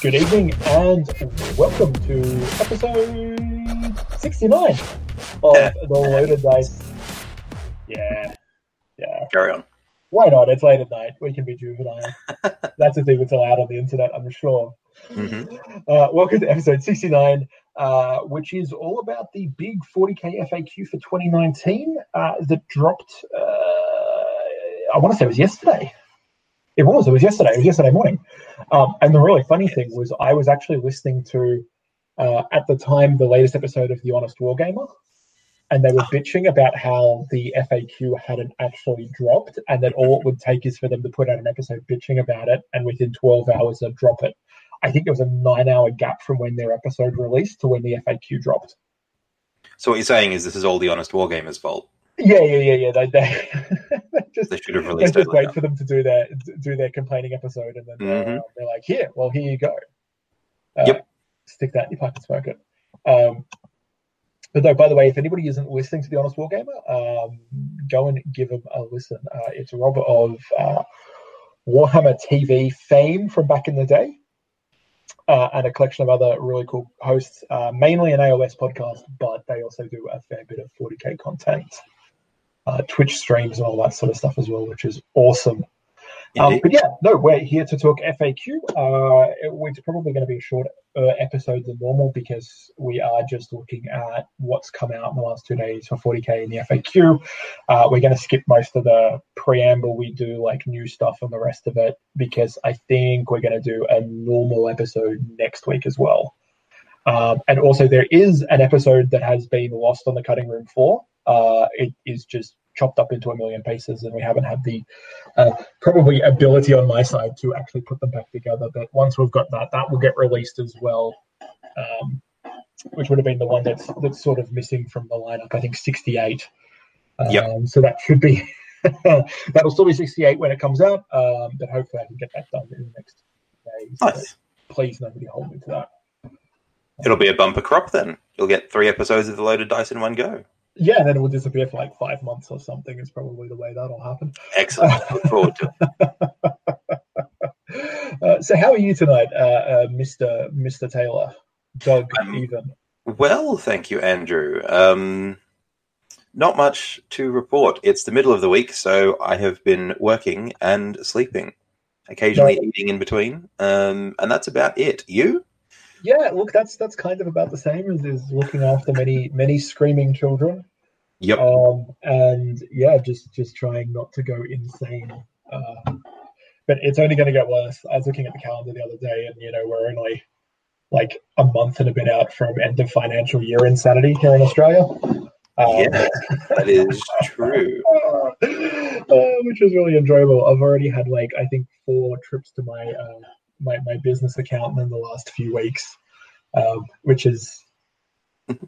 Good evening and welcome to episode 69 of. The Loaded Dice. Yeah, yeah. Carry on. Why not? It's late at night. We can be juvenile. That's a thing that's allowed on the internet, I'm sure. hmm Uh, welcome to episode 69, uh, which is all about the big 40k FAQ for 2019 uh, that dropped, uh, I want to say it was yesterday. It was, it was yesterday. It was yesterday morning. Um, and the really funny thing was, I was actually listening to, uh, at the time, the latest episode of The Honest Wargamer. And they were bitching about how the FAQ hadn't actually dropped, and that all it would take is for them to put out an episode bitching about it, and within 12 hours, they'd drop it. I think there was a nine hour gap from when their episode released to when the FAQ dropped. So what you're saying is this is all the honest wargamer's fault. Yeah, yeah, yeah, yeah. They, they, they just, They should have released. they just wait for them to do their do their complaining episode, and then uh, Mhm. they're like, "Here, well, here you go. Uh, Yep. Stick that in your pipe and smoke it." Um, but no, by the way, if anybody isn't listening to the Honest Wargamer, um, go and give them a listen. Uh, it's Rob of uh, Warhammer TV fame from back in the day, uh, and a collection of other really cool hosts, uh, mainly an AOS podcast, but they also do a fair bit of 40k content, uh, Twitch streams, and all that sort of stuff as well, which is awesome. Um, but yeah, no, we're here to talk FAQ. Uh, it's probably going to be a shorter episode than normal because we are just looking at what's come out in the last two days for 40k in the FAQ. Uh, we're going to skip most of the preamble. We do like new stuff and the rest of it because I think we're going to do a normal episode next week as well. Um, and also, there is an episode that has been lost on the cutting room floor. Uh, it is just chopped up into a million pieces, and we haven't had the uh, probably ability on my side to actually put them back together. But once we've got that, that will get released as well, um, which would have been the one that's that's sort of missing from the lineup. I think 68. Um, Yep. So that should be that'll still be 68 when it comes out. Um, but hopefully, I can get that done in the next days. Nice. Please, nobody hold me to that. It'll be a bumper crop then. You'll get three episodes of the loaded dice in one go. Yeah, then it will disappear for like five months or something. Is probably the way that'll happen. Excellent. Look forward to it. Uh, so, how are you tonight, uh, uh, Mister Mister Taylor, Doug, I'm- even? Well, thank you, Andrew. Um, not much to report. It's the middle of the week, so I have been working and sleeping, occasionally eating in between, um, and that's about it. You? Yeah, look, that's that's kind of about the same as is looking after many many screaming children, Yep. um, and yeah, just just trying not to go insane. Uh, but it's only going to get worse. I was looking at the calendar the other day, and you know we're only like a month and a bit out from end of financial year insanity here in Australia. Um, yeah, that is true. uh, which is really enjoyable. I've already had like I think four trips to my uh, my my business account in the last few weeks, um, which is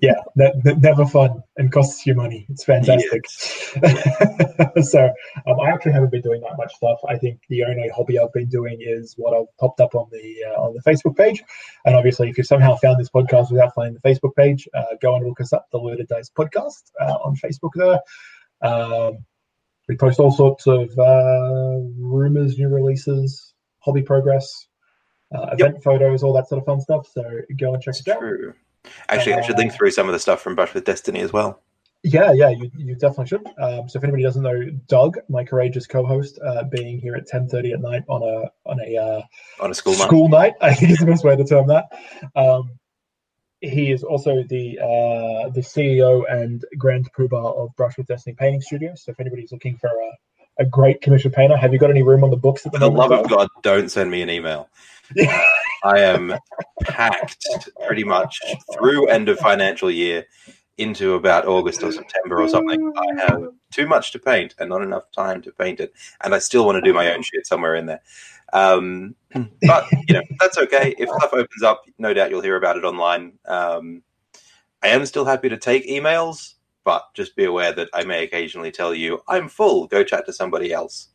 yeah, ne- ne- never fun and costs you money. It's fantastic. so um, I actually haven't been doing that much stuff. I think the only hobby I've been doing is what I've popped up on the uh, on the Facebook page. And obviously, if you somehow found this podcast without finding the Facebook page, uh, go and look us up, the Loaded Dice Podcast, uh, on Facebook there. Um, we post all sorts of uh, rumors, new releases, hobby progress, uh, Yep. event photos, all that sort of fun stuff. So go and check It's it out. true. Actually, I should link through some of the stuff from Brush with Destiny as well. Yeah, yeah, you, you definitely should. Um, so if anybody doesn't know Doug, my courageous co-host, uh, being here at ten thirty at night on a on a uh, On a school night. school night, I think is the best way to term that. Um, he is also the uh, the CEO and grand poobah of Brush with Destiny Painting Studio. So if anybody's looking for a, a great commission painter, have you got any room on the books at the For the love of God, don't send me an email. I am packed pretty much through end of financial year into about August or September or something. I have too much to paint and not enough time to paint it, and I still want to do my own shit somewhere in there. Um, but you know that's okay. If stuff opens up, no doubt you'll hear about it online. Um, I am still happy to take emails, but just be aware that I may occasionally tell you I'm full. Go chat to somebody else.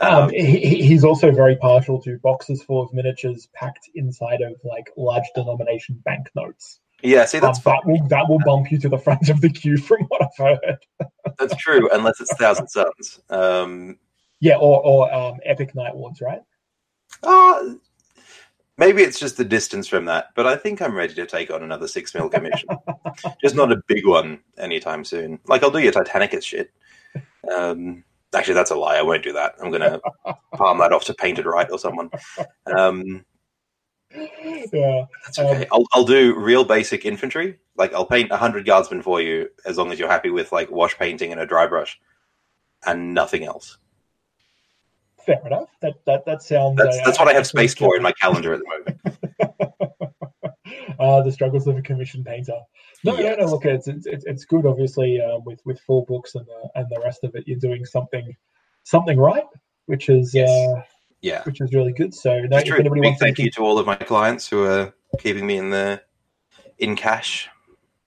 Um, he, he- he's also very partial to boxes full of miniatures packed inside of like large denomination banknotes. yeah, see that's Um, fine. that will that will bump you to the front of the queue, from what I've heard. That's true, unless it's Thousand Suns. Um, Yeah, or or um, Epic Night Lords, right? uh, Maybe it's just the distance from that, but I think I'm ready to take on another six mil commission. just not a big one anytime soon. Like I'll do your Titanicus shit. Um, actually, that's a lie. I won't do that. I'm gonna palm that off to Painted Right or someone. Um, yeah, that's okay. Um, I'll I'll do real basic infantry. Like I'll paint hundred guardsmen for you as long as you're happy with like wash painting and a dry brush, and nothing else fair enough. That that that sounds. That's, uh, that's what I have space for in my calendar at the moment. uh, the struggles of a commissioned painter. No, yes. no, no. Look, it's it's, it's good. Obviously, uh, with with full books and the and the rest of it, you're doing something something right, which is yes. uh, yeah, which is really good. So, no, if anybody Big wants thank you to all of my clients who are keeping me in the in cash.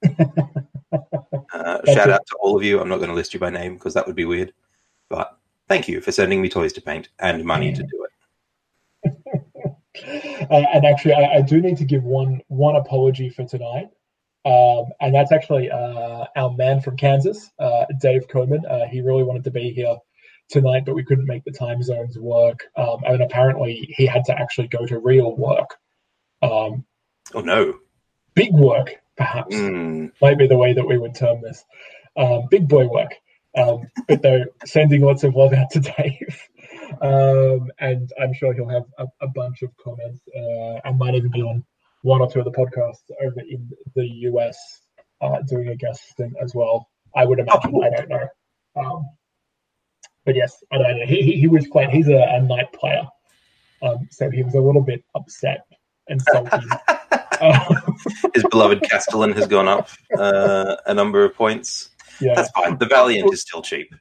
uh, shout out to all of you. I'm not going to list you by name because that would be weird, but thank you for sending me toys to paint and money to do it. uh, and actually, I, I, do need to give one one apology for tonight, um, and that's actually uh, our man from Kansas, uh, Dave Coleman. Uh, he really wanted to be here tonight, but we couldn't make the time zones work, um, and apparently he had to actually go to real work. Um, oh no! Big work, perhaps, mm. might be the way that we would term this. Um, big boy work. Um, but though sending lots of love out to Dave. Um, and I'm sure he'll have a, a bunch of comments uh, and might even be on one or two of the podcasts over in the US uh, doing a guest stint as well. I would imagine. I don't know. Um, but yes, I don't know. He, he, was playing, he's a, a knight player. Um, so he was a little bit upset and salty. His beloved Castellan has gone up uh, a number of points. Yeah, that's fine. The Valiant is still cheap.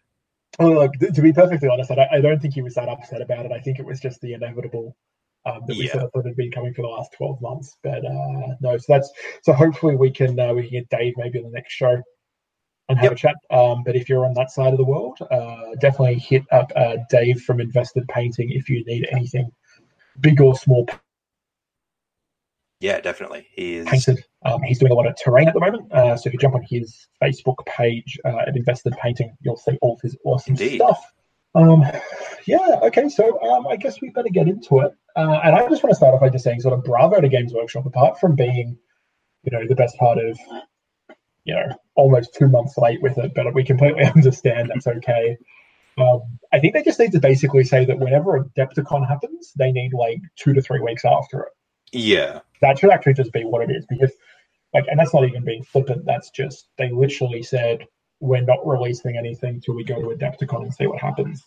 Well, look, to be perfectly honest, I, I don't think he was that upset about it. I think it was just the inevitable um, that we yeah. sort of thought had been coming for the last twelve months. But uh, no, so that's so. Hopefully, we can uh, we can get Dave maybe on the next show and have yep. a chat. Um, but if you're on that side of the world, uh, definitely hit up uh, Dave from Invested Painting if you need anything big or small yeah, definitely. He is painted. Um, he's doing a lot of terrain at the moment. Uh, so if you jump on his Facebook page uh, at Invested Painting, you'll see all of his awesome Indeed. stuff. Um, yeah, okay, so um, I guess we better get into it. Uh, and I just want to start off by just saying, sort of, bravo to Games Workshop. Apart from being, you know, the best part of, you know, almost two months late with it, but we completely understand that's okay. Um, I think they just need to basically say that whenever a Adepticon happens, they need like two to three weeks after it. Yeah. That should actually just be what it is because, like, and that's not even being flippant. That's just, they literally said, we're not releasing anything till we go to Adepticon and see what happens.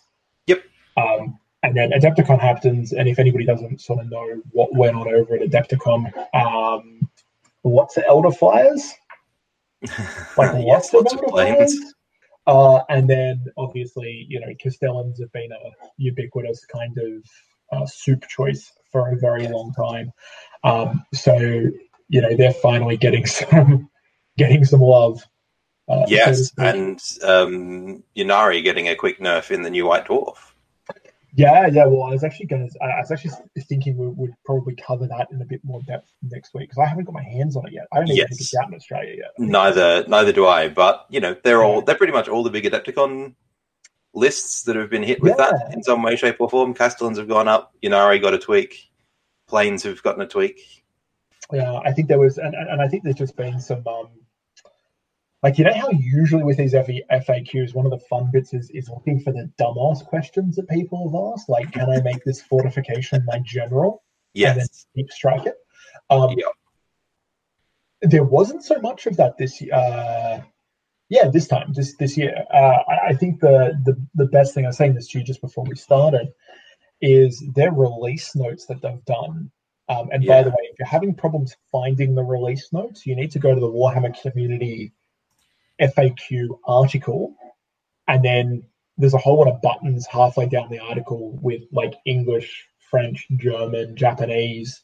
Yep. Um, and then Adepticon happens, and if anybody doesn't sort of know what went on over at Adepticon, um, lots of Eldar Flyers. Like yes, lots, of, Eldar Uh, and then obviously, you know, Castellans have been a ubiquitous kind of uh, soup choice for a very long time. Um, so you know they're finally getting some getting some love. Uh, yes, so and um, Ynnari getting a quick nerf in the new White Dwarf. Yeah, yeah. Well, I was actually going to. I was actually thinking we would probably cover that in a bit more depth next week because I haven't got my hands on it yet. I don't even yes. think it's out in Australia yet. Neither, neither do I. But you know, they're all they're pretty much all the big Adepticon lists that have been hit with yeah. that in some way, shape, or form. Castellans have gone up. Ynnari got a tweak. Planes have gotten a tweak. Yeah, I think there was, and, and I think there's just been some, um, like you know how usually with these FAQs, one of the fun bits is is looking for the dumbass questions that people have asked, like can I make this fortification my general? Yes. And then deep strike it. Um, yeah. There wasn't so much of that this uh, yeah, this time, this this year. Uh, I, I, think the, the the best thing I was saying this to you just before we started is their release notes that they've done. Um, and yeah. by the way, if you're having problems finding the release notes, you need to go to the Warhammer Community FAQ article, and then there's a whole lot of buttons halfway down the article with like English, French, German, Japanese,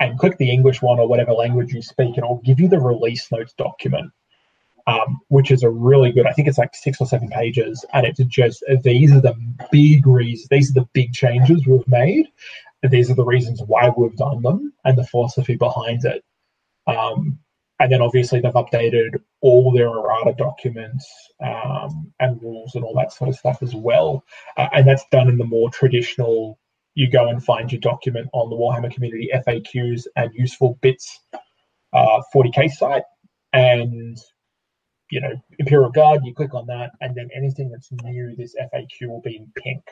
and click the English one or whatever language you speak, and it'll give you the release notes document um, which is a really good. I think it's like six or seven pages, and it's just these are the big reasons. These are the big changes we've made. These are the reasons why we've done them and the philosophy behind it. Um, and then obviously they've updated all their errata documents um, and rules and all that sort of stuff as well. Uh, and that's done in the more traditional you go and find your document on the Warhammer Community FAQs and useful bits uh, 40k site, and you know Imperial Guard. You click on that, and then anything that's new, this FAQ will be in pink.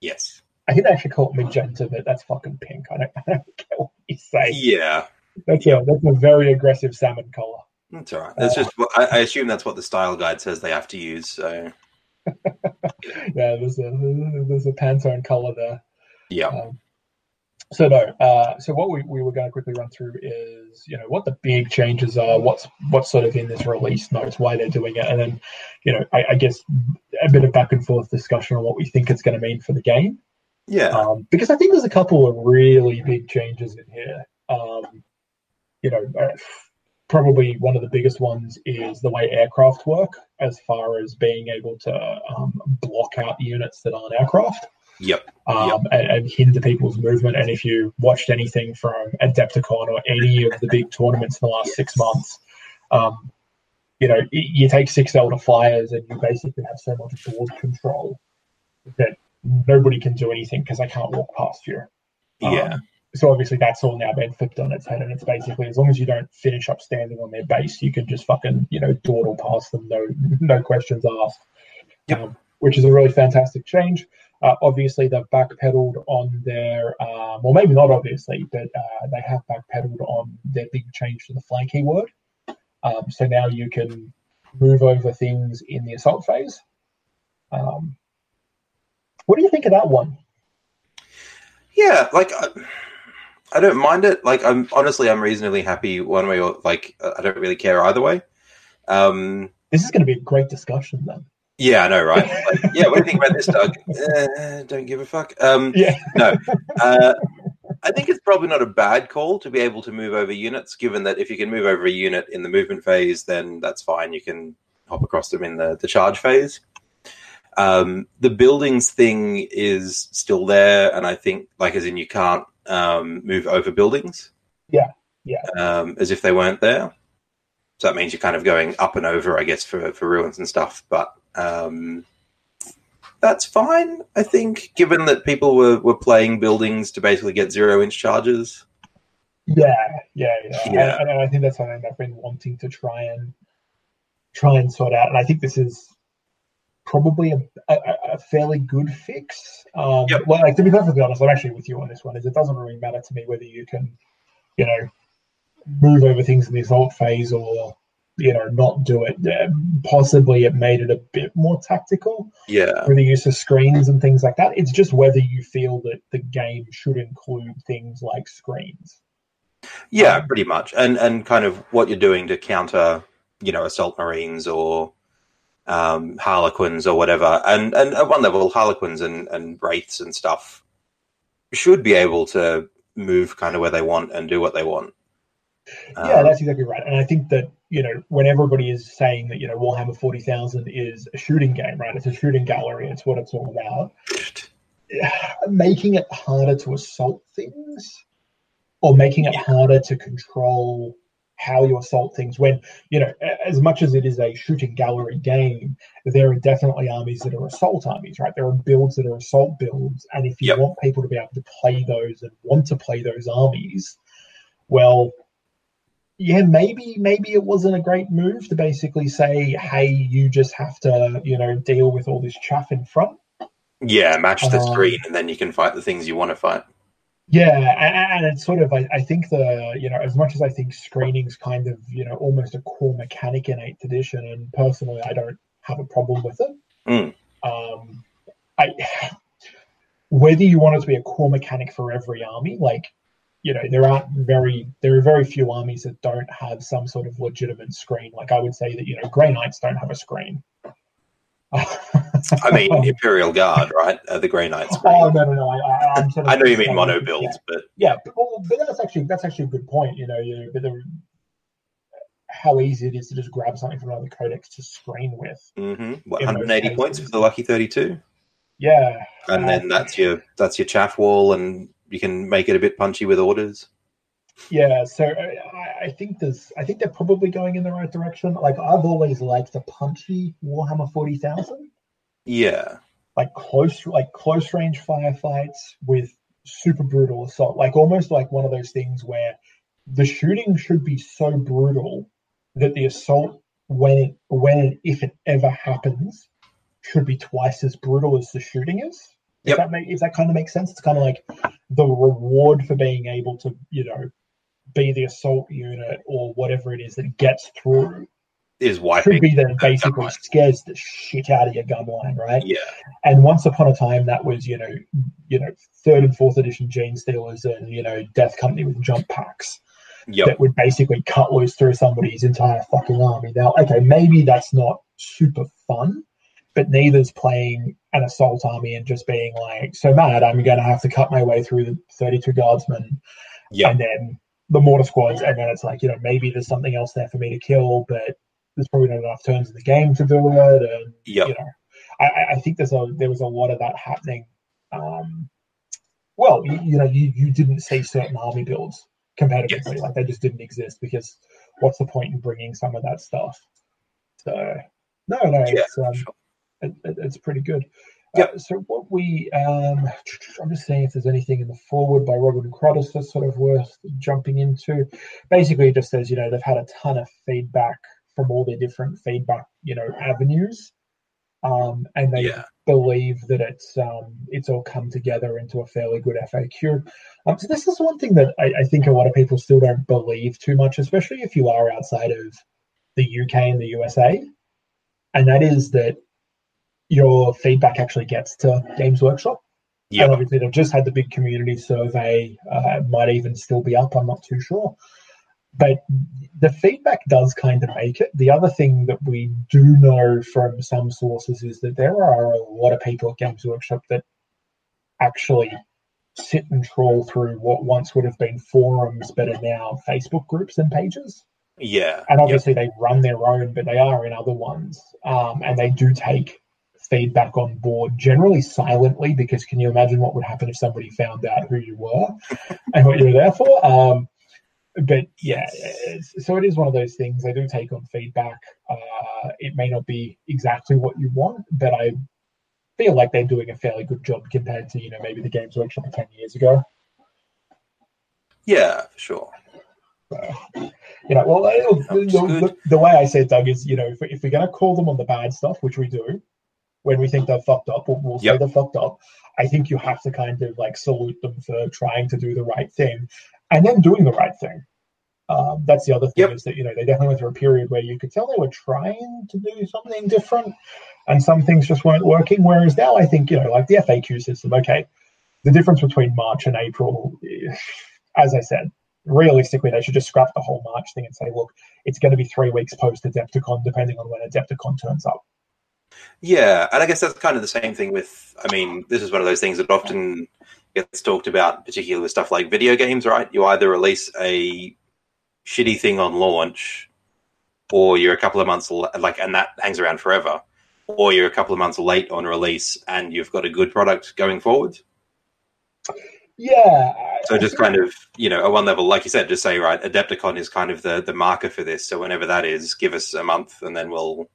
Yes. I think they actually call it magenta, but that's fucking pink. I don't, I don't care what you say. Yeah. That's a that's a very aggressive salmon color. That's all right. That's Uh, just. I, I assume that's what the style guide says they have to use. So Yeah, there's a there's a Pantone color there. yeah. Um, so no, uh, so what we, we were going to quickly run through is you know what the big changes are, what's what's sort of in this release notes, why they're doing it, and then you know I, I guess a bit of back and forth discussion on what we think it's going to mean for the game, Yeah. um, because I think there's a couple of really big changes in here. Um, you know, uh, probably one of the biggest ones is the way aircraft work, as far as being able to um, block out units that aren't aircraft Yep. um, and, and hinder people's movement. And if you watched anything from Adepticon or any of the big tournaments in the last six months, um, you know, you take six Eldar flyers and you basically have so much board control that nobody can do anything because they can't walk past you. Um, Yeah. so obviously that's all now been flipped on its head, and it's basically as long as you don't finish up standing on their base, you can just fucking you know dawdle past them, no no questions asked. Yep. Um, which is a really fantastic change. Uh, obviously, they've backpedaled on their, um, well, maybe not obviously, but uh, they have backpedaled on their big change to the flank keyword. Um, so now you can move over things in the assault phase. Um, what do you think of that one? Yeah. Like. I, I don't mind it. Like, I'm honestly, I'm reasonably happy one way or like, I don't really care either way. Um, This is going to be a great discussion then. yeah, I know, right? Like, yeah, what do you think about this, Doug? Uh, don't give a fuck. Um, Yeah. no, uh, I think it's probably not a bad call to be able to move over units. Given that if you can move over a unit in the movement phase, then that's fine. You can hop across them in the the charge phase. Um, the buildings thing is still there, and I think, like, as in, you can't um, move over buildings. Yeah, yeah. Um, as if they weren't there. So that means you're kind of going up and over, I guess, for for ruins and stuff. But um, that's fine, I think, given that people were, were playing buildings to basically get zero inch charges. Yeah, yeah, yeah. Yeah. And, and I think that's something I've been wanting to try and try and sort out. And I think this is probably a, a, a fairly good fix. Um, Yep. Well, like to be perfectly honest, I'm actually with you on this one. Is it doesn't really matter to me whether you can, you know, move over things in the assault phase or you know not do it. Uh, possibly it made it a bit more tactical Yeah, with the use of screens and things like that. It's just whether you feel that the game should include things like screens. yeah, Um, pretty much, and and kind of what you're doing to counter, you know, assault marines or um, harlequins or whatever, and and at one level, harlequins and and wraiths and stuff should be able to move kind of where they want and do what they want. Yeah, Um, that's exactly right. And I think that, you know, when everybody is saying that, you know, Warhammer 40,000 is a shooting game, right? It's a shooting gallery. It's what it's all about. Making it harder to assault things or making it harder to control how you assault things when, you know, as much as it is a shooting gallery game, there are definitely armies that are assault armies, right? There are builds that are assault builds. And if you Yep. want people to be able to play those and want to play those armies, well, yeah, maybe maybe it wasn't a great move to basically say, "Hey, you just have to, you know, deal with all this chaff in front." yeah, match the Um, screen, and then you can fight the things you want to fight. Yeah, and it's sort of I, I think the you know as much as I think screening's kind of you know almost a core mechanic in Eighth Edition, and personally I don't have a problem with it. Mm. Um, I whether you want it to be a core mechanic for every army, like you know there aren't very there are very few armies that don't have some sort of legitimate screen. Like I would say that you know Grey Knights don't have a screen. I mean, Imperial Guard, right? Uh, the Grey Knights. oh no no no! I, I, I'm sort of I know you mean mono yeah. builds, but Yeah, but, well, but that's actually that's actually a good point. You know, you but the, how easy it is to just grab something from another codex to screen with. hmm what, 180 points for the lucky 32, Yeah, and then that's your that's your chaff wall, and you can make it a bit punchy with orders. yeah. So uh, I, I think there's I think they're probably going in the right direction. Like I've always liked the punchy Warhammer forty thousand, Yeah, like close like close range firefights with super brutal assault, like almost like one of those things where the shooting should be so brutal that the assault, when it, when and if it ever happens, should be twice as brutal as the shooting is. If Yep. that make if that kind of makes sense, it's kind of like the reward for being able to, you know, be the assault unit or whatever it is that gets through Is why should be that it basically scares the shit out of your gun line, right? Yeah. And once upon a time, that was you know, you know, third and fourth edition Genestealers and you know, Death Company with jump packs Yep. that would basically cut loose through somebody's entire fucking army. Now, okay, maybe that's not super fun, but neither's playing an assault army and just being like so mad. I'm going to have to cut my way through the 32 guardsmen Yep. and then the mortar squads, and then it's like you know maybe there's something else there for me to kill, but there's probably not enough turns in the game to do it, and Yep. you know, I- I, think there's a there was a lot of that happening. Um, well, you, you know, you, you didn't see certain army builds competitively, Yes. like they just didn't exist because what's the point in bringing some of that stuff? So no, no, Yeah, it's um, sure. it, it, it's pretty good. Yep. Uh, so what we um, I'm just seeing if there's anything in the forward by Robin Cruddace that's sort of worth jumping into. Basically, it just says you know they've had a ton of feedback from all their different feedback you know avenues, um, and they Yeah. believe that it's um, it's all come together into a fairly good FAQ. Um, so this is one thing that I, I think a lot of people still don't believe too much, especially if you are outside of the UK and the USA, and that is that your feedback actually gets to Games Workshop. And obviously, they've just had the big community survey. Uh, might even still be up. I'm not too sure. But the feedback does kind of make it. The other thing that we do know from some sources is that there are a lot of people at Games Workshop that actually sit and troll through what once would have been forums but are now Facebook groups and pages Yeah. and Yep. obviously they run their own, but they are in other ones, um, and they do take feedback on board, generally silently, because can you imagine what would happen if somebody found out who you were and what you were there for? Um, but yeah, so it is one of those things. They do take on feedback. Uh, it may not be exactly what you want, but I feel like they're doing a fairly good job compared to you know maybe the Games Workshop ten years ago. Yeah. For sure. you know, well, uh, the, the, the, way I say it, Doug, is you know, if, if we're going to call them on the bad stuff, which we do, when we think they're fucked up, we'll, we'll say Yep. they're fucked up. I think you have to kind of like salute them for trying to do the right thing and then doing the right thing. Um, that's the other thing Yep. is that you know they definitely went through a period where you could tell they were trying to do something different, and some things just weren't working. Whereas now, I think you know, like the FAQ system. Okay, the difference between March and April, as I said, realistically, they should just scrap the whole March thing and say, look, it's going to be three weeks post Adepticon, depending on when Adepticon turns up. Yeah, and I guess that's kind of the same thing with. I mean, this is one of those things that often gets talked about, particularly with stuff like video games. Right? You either release a shitty thing on launch, or you're a couple of months like, and that hangs around forever, or you're a couple of months late on release, and you've got a good product going forward. Yeah. So just kind of, you know, at one level, like you said, just say, right, Adepticon is kind of the the marker for this. So whenever that is, give us a month, and then we'll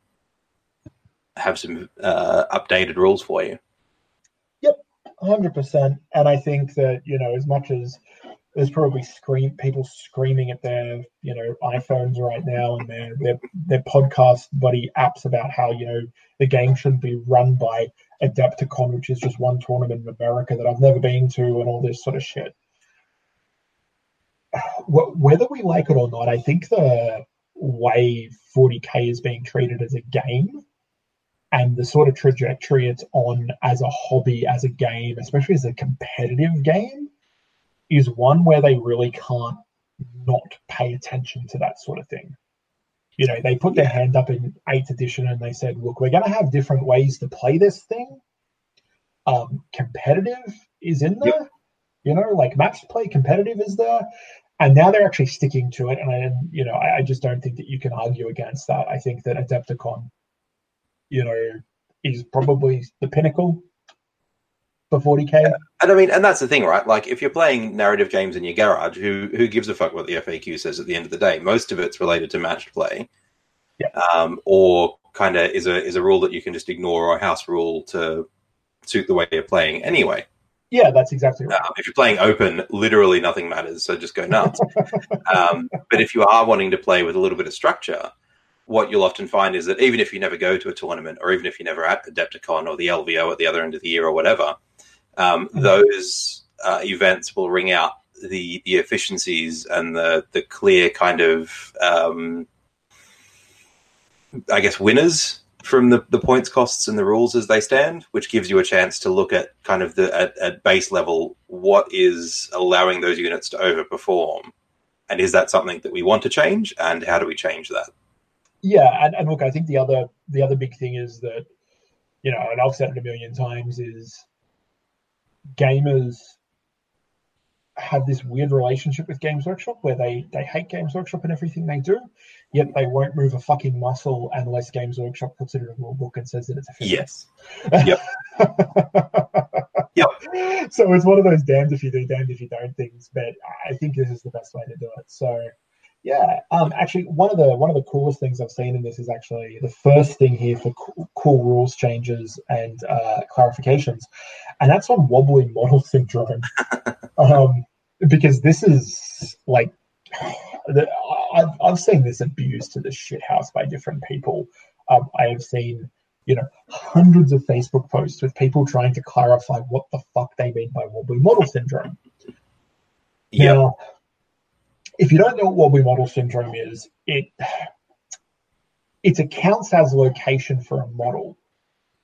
have some uh, updated rules for you. Hundred percent, and I think that you know, as much as there's probably scream people screaming at their you know iPhones right now and their their their podcast buddy apps about how you know the game shouldn't be run by Adepticon, which is just one tournament in America that I've never been to, and all this sort of shit. Whether we like it or not, I think the way 40k is being treated as a game and the sort of trajectory it's on as a hobby, as a game, especially as a competitive game, is one where they really can't not pay attention to that sort of thing. You know, they put their hand up in 8th edition and they said, look, we're going to have different ways to play this thing. Um, competitive is in there, you know, like match play competitive is there. And now they're actually sticking to it. And, I, you know, I, I just don't think that you can argue against that. I think that Adepticon you know, is probably the pinnacle for 40k. And I mean, and that's the thing, right? Like, if you're playing narrative games in your garage, who who gives a fuck what the FAQ says at the end of the day? Most of it's related to matched play, Yeah. um, or kind of is a is a rule that you can just ignore or a house rule to suit the way you're playing anyway. Yeah, that's exactly right. Um, if you're playing open, literally nothing matters, so just go nuts. um, but if you are wanting to play with a little bit of structure, what you'll often find is that even if you never go to a tournament, or even if you're never at Adepticon or the LVO at the other end of the year or whatever, um, mm-hmm. those uh, events will ring out the the efficiencies and the the clear kind of um, I guess winners from the, the points costs and the rules as they stand, which gives you a chance to look at kind of the at, at base level what is allowing those units to overperform, and is that something that we want to change, and how do we change that? Yeah, and, and look, I think the other the other big thing is that you know, and I've said it a million times, is gamers have this weird relationship with Games Workshop where they they hate Games Workshop and everything they do, yet they won't move a fucking muscle unless Games Workshop puts it in a rule book and says that it's effective. Yes. Yep. yep. So it's one of those damned if you do, damned if you don't things. But I think this is the best way to do it. So yeah, um, actually, one of the one of the coolest things I've seen in this is actually the first thing here for cool, cool rules changes and uh, clarifications, and that's on wobbly model syndrome, um, because this is like I've I've seen this abused to the shit house by different people. Um, I have seen you know hundreds of Facebook posts with people trying to clarify what the fuck they mean by wobbly model syndrome. Yeah. Now, if you don't know what wobbly model syndrome is, it it accounts as location for a model.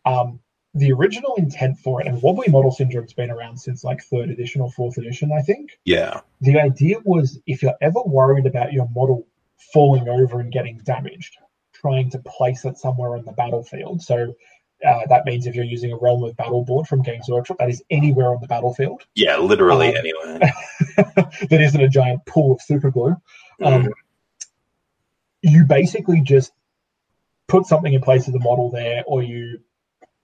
Um, the original intent for it, and wobbly model syndrome's been around since like third edition or fourth edition, I think. Yeah. The idea was if you're ever worried about your model falling over and getting damaged, trying to place it somewhere on the battlefield. So uh, that means if you're using a Realm of Battle board from Games Workshop, that is anywhere on the battlefield. Yeah, literally um, anywhere. that isn't a giant pool of super glue. Um, mm. You basically just put something in place of the model there, or you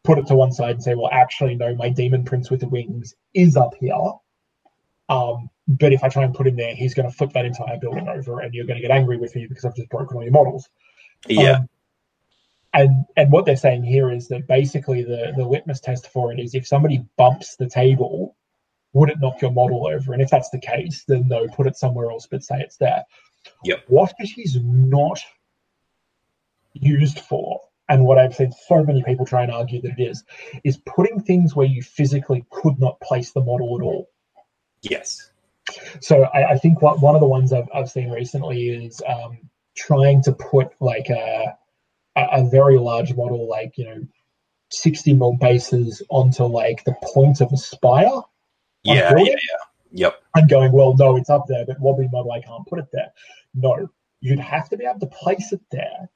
put it to one side and say, well, actually, no, my demon prince with the wings is up here. Um, but if I try and put him there, he's going to flip that entire building over, and you're going to get angry with me because I've just broken all your models. Yeah. Um, and and what they're saying here is that basically the the litmus test for it is if somebody bumps the table would it knock your model over? And if that's the case then no put it somewhere else but say it's there. Yep. What it is not used for and what i've seen so many people try and argue that it is is putting things where you physically could not place the model at all. Yes. So i, I think what, one of the ones I've, I've seen recently is um, trying to put like a a, a very large model, like you know, sixty mil bases onto like the point of a spire. Yeah, yeah, yeah. Yep. I'm going, well, no, it's up there, but wobbly model, I can't put it there. No, you'd have to be able to place it there.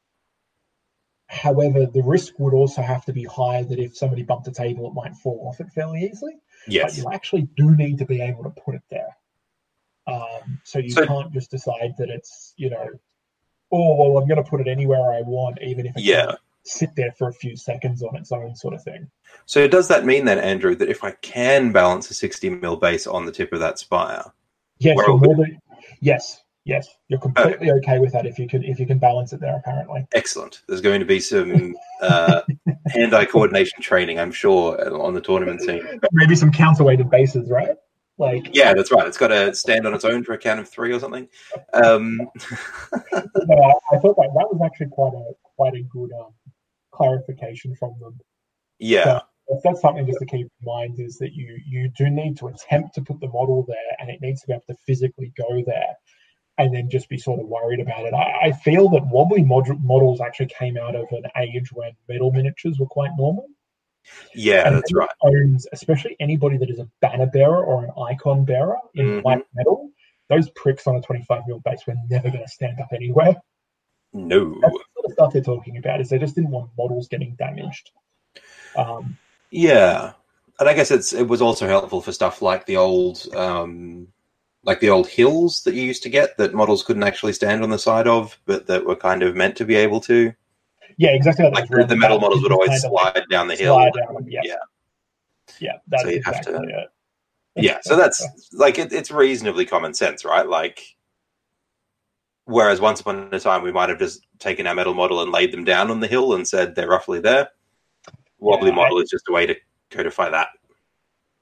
However, the risk would also have to be higher that if somebody bumped a table, it might fall off it fairly easily. Yes. But you actually do need to be able to put it there. Um, so you so, can't just decide that it's, you know, oh well i'm going to put it anywhere i want even if it yeah. sit there for a few seconds on its own sort of thing. So does that mean then andrew that if i can balance a 60 mil base on the tip of that spire yes than, yes yes you're completely okay. okay. with that if you can if you can balance it there apparently. Excellent. There's going to be some uh, hand-eye coordination training i'm sure on the tournament scene maybe some counterweighted bases right like yeah, that's right. It's got to stand on its own for a count of three or something. Um... no, I thought that that was actually quite a quite a good um, clarification from them. Yeah. So that's something just to keep in mind is that you you do need to attempt to put the model there, and it needs to be able to physically go there, and then just be sort of worried about it. I, I feel that wobbly mod- models actually came out of an age when metal miniatures were quite normal. Yeah, and that's right. Owns, especially anybody that is a banner bearer or an icon bearer in mm-hmm. white metal, those pricks on a 25 mil base were never going to stand up anywhere. No. That's the sort of stuff they're talking about is they just didn't want models getting damaged. Um, yeah, and I guess it's it was also helpful for stuff like the old um, like the old hills that you used to get that models couldn't actually stand on the side of, but that were kind of meant to be able to. Yeah, exactly. Like the, the metal models would always slide down the hill. Slide Down, yes. Yeah. Yeah, that's so you exactly have to, it. Yeah, so that's like it, it's reasonably common sense, right? Like, whereas once upon a time we might have just taken our metal model and laid them down on the hill and said they're roughly there. Wobbly yeah, model I, is just a way to codify that.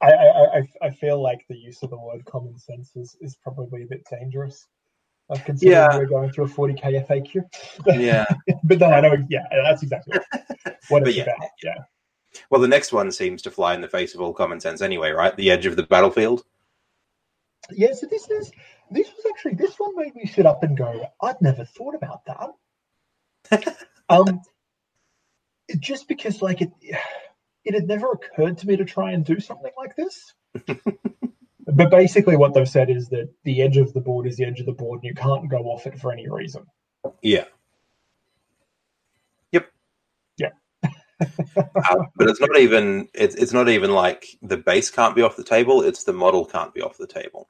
I, I, I, I feel like the use of the word common sense is, is probably a bit dangerous. Considering Yeah. we're going through a 40k FAQ. Yeah. but no, I know, yeah, that's exactly what But it's yeah. about. Yeah. Well, the next one seems to fly in the face of all common sense anyway, right? The edge of the battlefield. Yeah, so this is this was actually this one made me sit up and go, I'd never thought about that. um just because like it it had never occurred to me to try and do something like this. but basically what they've said is that the edge of the board is the edge of the board and you can't go off it for any reason. Yeah. Yep. Yeah. Uh, but it's not even it's it's not even like the base can't be off the table. It's the model can't be off the table.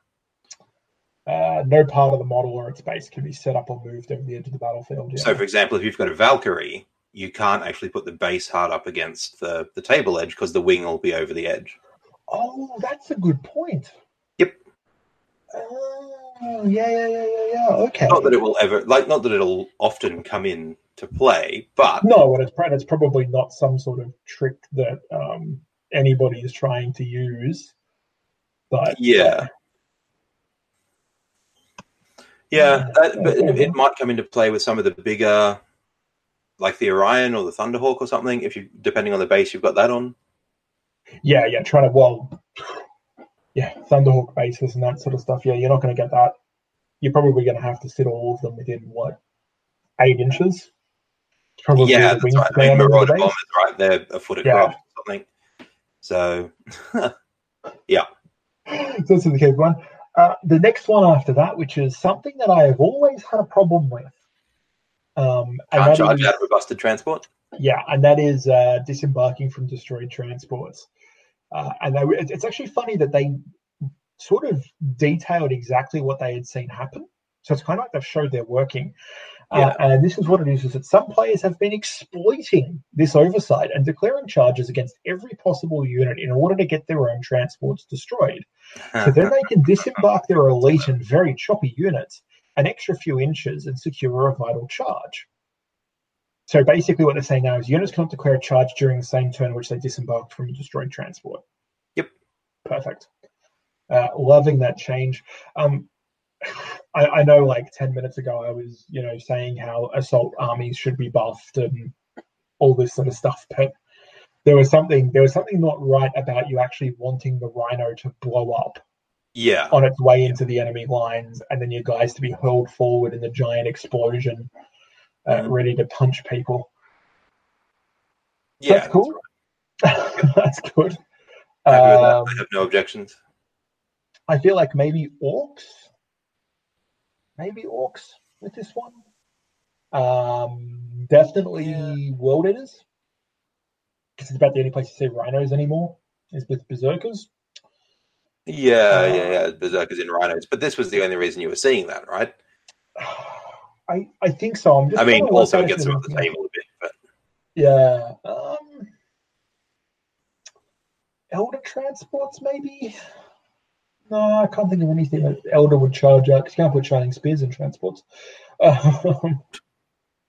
Uh, no part of the model or its base can be set up or moved over the edge of the battlefield. Yeah. So, for example, if you've got a Valkyrie, you can't actually put the base hard up against the the table edge because the wing will be over the edge. oh, that's a good point. Oh, yeah, yeah, yeah, yeah, yeah. Okay. Not that it will ever like not that it'll often come in to play, but No, and it's, it's probably not some sort of trick that um, anybody is trying to use. But yeah. Yeah, that, it might come into play with some of the bigger, like the Orion or the Thunderhawk or something. If you, depending on the base, you've got that on. yeah, yeah, trying to well, yeah, Thunderhawk bases and that sort of stuff. Yeah, you're not going to get that. You're probably going to have to sit all of them within what eight inches. Probably yeah, the that's right. I mean, of Marauder bombers, right? They're a foot Yeah. across or something. So, so this is the key one. Uh, the next one after that, which is something that I have always had a problem with. Um, and can't charge is- out of a busted transport. Yeah, and that is uh, disembarking from destroyed transports. Uh, and they, it- it's actually funny that they sort of detailed exactly what they had seen happen. So it's kind of like they've showed they're working. Uh, and this is what it is: is that some players have been exploiting this oversight and declaring charges against every possible unit in order to get their own transports destroyed. So then they can disembark their elite and very choppy units an extra few inches and secure a vital charge. So basically, what they're saying now is units cannot declare a charge during the same turn in which they disembarked from a destroyed transport. Yep. Perfect. Uh, loving that change. Um, I, I know, like ten minutes ago, I was, you know, saying how assault armies should be buffed and all this sort of stuff, but there was something there was something not right about you actually wanting the rhino to blow up yeah, on its way into the enemy lines, and then your guys to be hurled forward in the giant explosion, uh, Mhm. ready to punch people. yeah, that's cool. That's good. Happy with that. Um, I have no objections. I feel like maybe Orks, maybe Orks with this one. Um, definitely Yeah. world eaters, because it's about the only place you see rhinos anymore is with berserkers. Yeah, uh, yeah, yeah. Berserkers in rhinos, but this was the only reason you were seeing that, right? I, I think so. I'm just I mean, trying to work also out it if gets them off the table a bit, but Yeah. Um, Eldar transports, maybe? No, I can't think of anything that Eldar would charge out because you can't put shining spears in transports. Um,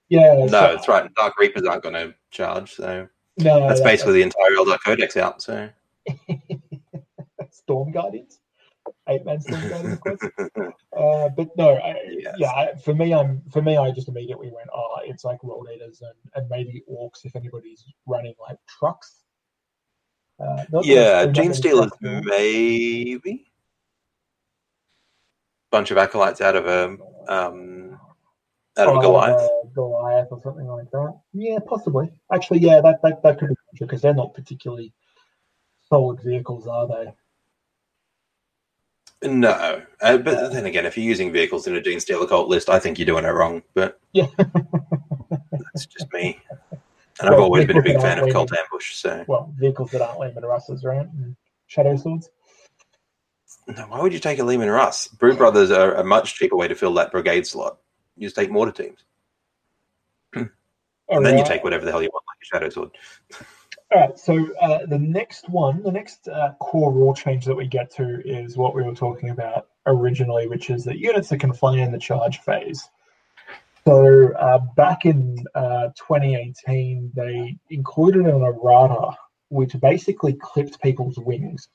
yeah. no, so- that's right. Dark Reapers aren't going to charge, so no, that's that- basically the entire Eldar Codex out. So Storm Guardians. Eight man of course. Uh, but no, I, Yes. yeah. For me, I'm for me. I just immediately went, oh, it's like world eaters and, and maybe Orks if anybody's running like trucks. Uh, yeah, I've seen that Genestealers maybe bunch of acolytes out of a um, out of Oh, a Goliath. uh, Goliath or something like that. Yeah, possibly. Actually, yeah, that that, that could be because they're not particularly solid vehicles, are they? No, uh, but then again, if you're using vehicles in a Genestealer cult list, I think you're doing it wrong. But Yeah. that's just me. And I've always been a big fan of Cult labeled- Ambush. So Well, vehicles that aren't Leman Russes, right? And Shadow Swords. no, why would you take a Leman Russ? Brood Brothers are a much cheaper way to fill that brigade slot. You just take mortar teams, and then you take whatever the hell you want, like a Shadow Sword. All right, so uh, the next one, the next uh, core rule change that we get to is what we were talking about originally, which is that units that can fly in the charge phase. So uh, back in uh, 2018, they included an errata which basically clipped people's wings.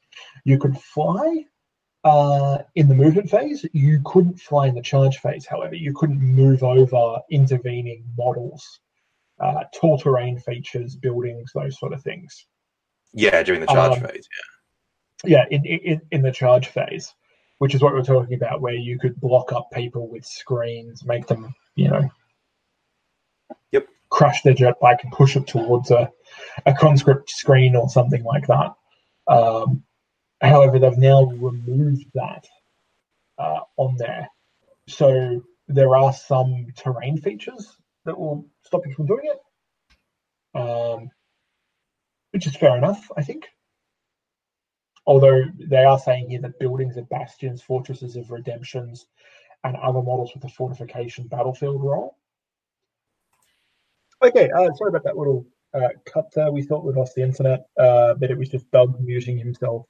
You could fly uh, in the movement phase. You couldn't fly in the charge phase, however. You couldn't move over intervening models, uh, tall terrain features, buildings, those sort of things. Yeah, during the charge Um, phase. Yeah. Yeah, in, in, in the charge phase, which is what we're talking about, where you could block up people with screens, make them, you know, Yep. crush their jet bike and push it towards a, a conscript screen or something like that. Um, however, they've now removed that uh, on there. So there are some terrain features that will stop you from doing it, um, which is fair enough, I think. Although they are saying here that buildings of bastions, fortresses of redemptions, and other models with a fortification battlefield role. Okay, uh, sorry about that little uh, cut there. We thought we'd lost the internet, uh, but it was just Doug muting himself.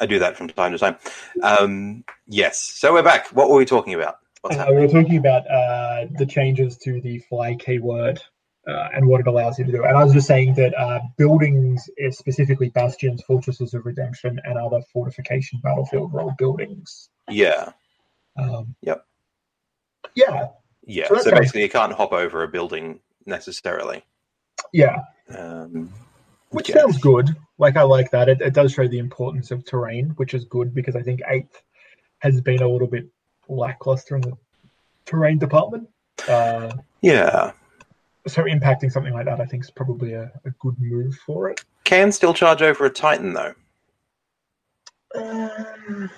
I do that from time to time. Um, yes. So we're back. What were we talking about? Uh, we were talking about uh, the changes to the fly keyword uh, and what it allows you to do. And I was just saying that uh, buildings, uh, specifically bastions, fortresses of redemption, and other fortification battlefield role buildings. Yeah. Um, Yep. Yeah, Yeah. So So basically, you can't hop over a building necessarily. yeah, Um, which yeah. sounds good. Like I like that. It, it does show the importance of terrain, which is good because I think eighth has been a little bit lackluster in the terrain department. Uh, Yeah. so impacting something like that, I think, is probably a, a good move for it. Can still charge over a Titan though. Um,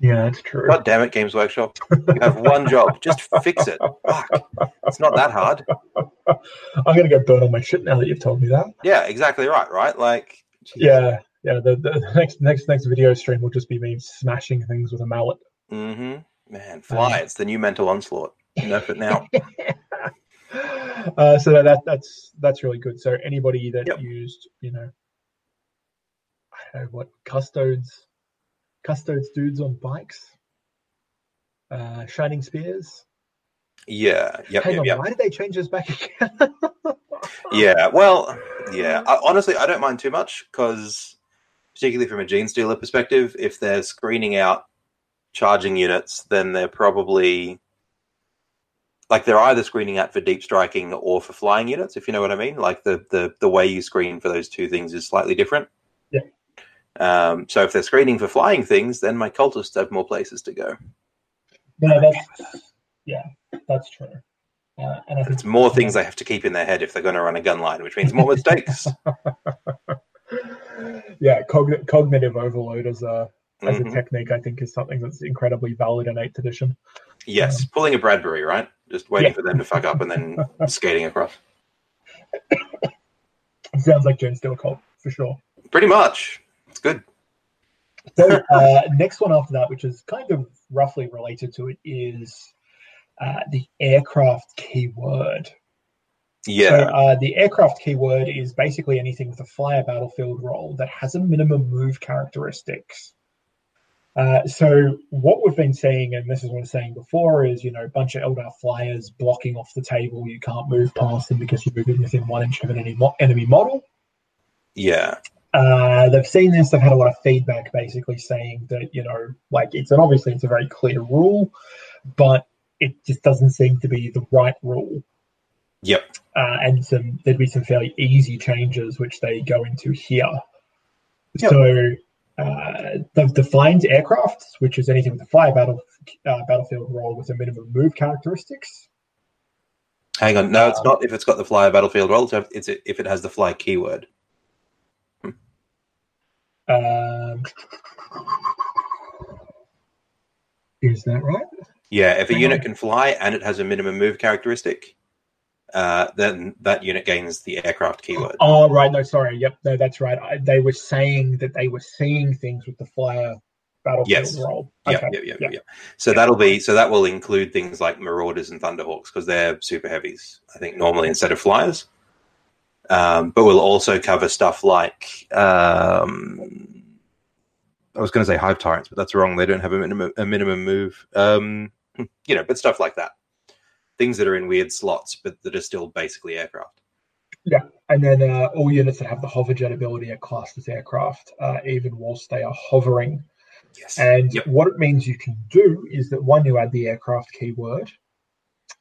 yeah, that's true. God damn it, Games Workshop. You have one job. Just fix it. Fuck. It's not that hard. I'm gonna go burn all my shit now that you've told me that. Yeah, exactly right, right? Like, geez. Yeah, yeah. The, the next next next video stream will just be me smashing things with a mallet. Mm-hmm. Man, fly. It's the new mental onslaught. Nerf it now. uh, so that, that that's that's really good. So anybody that Yep. used, you know, I don't know what custodes, custodes dudes on bikes, uh, shining spears. Yeah. Yep, Hang yep, on, yep. why did they change this back again? Yeah, well, yeah. I, honestly, I don't mind too much because, particularly from a Genestealer perspective, if they're screening out charging units, then they're probably like they're either screening out for deep striking or for flying units. If you know what I mean, like the the the way you screen for those two things is slightly different. Yeah. Um, so if they're screening for flying things, then my cultists have more places to go. No, that's yeah, that's true. Uh, and It's more things they have to keep in their head if they're going to run a gun line, which means more mistakes. yeah, cogn- cognitive overload as a as Mhm. a technique, I think, is something that's incredibly valid in eighth edition. Yes, pulling a Bradbury, right? Just waiting Yeah. for them to fuck up and then skating across. Sounds like Steel Cult for sure. Pretty much. It's good. So uh, next one after that, which is kind of roughly related to it, is uh, the aircraft keyword. So Yeah. uh, the aircraft keyword is basically anything with a flyer battlefield role that has a minimum move characteristics. Uh, so what we've been seeing, and this is what I was saying before, is you know a bunch of Eldar flyers blocking off the table. You can't move past them because you're moving within one inch of an enemy model. yeah. Uh, they've seen this. They've had a lot of feedback, basically saying that you know, like it's an obviously it's a very clear rule, but it just doesn't seem to be the right rule. Yep. Uh, and some there'd be some fairly easy changes which they go into here. Yep. So uh, they've defined aircrafts, which is anything with a fire battle uh, battlefield role with a minimum move characteristics. Hang on. No, it's not if it's got the flyer battlefield role. It's it's if it has the fly keyword. Um, is that right? Yeah. If a Hang unit on. can fly and it has a minimum move characteristic, uh, then that unit gains the aircraft keyword. Oh, right. No, sorry. Yep. No, that's right. I, they were saying that they were seeing things with the flyer battlefield Yes. role. Yep, Okay. yep, yep, yeah. yep. So that'll be so that will include things like Marauders and Thunderhawks because they're super heavies. I think normally instead of flyers, um, but we'll also cover stuff like um, I was going to say Hive Tyrants, but that's wrong. They don't have a minimum a minimum move. Um, you know, but stuff like that. Things that are in weird slots, but that are still basically aircraft. Yeah, and then uh, all units that have the hoverjet ability are classed as aircraft, uh, even whilst they are hovering. Yes. And Yep. what it means you can do is that one, you add the aircraft keyword.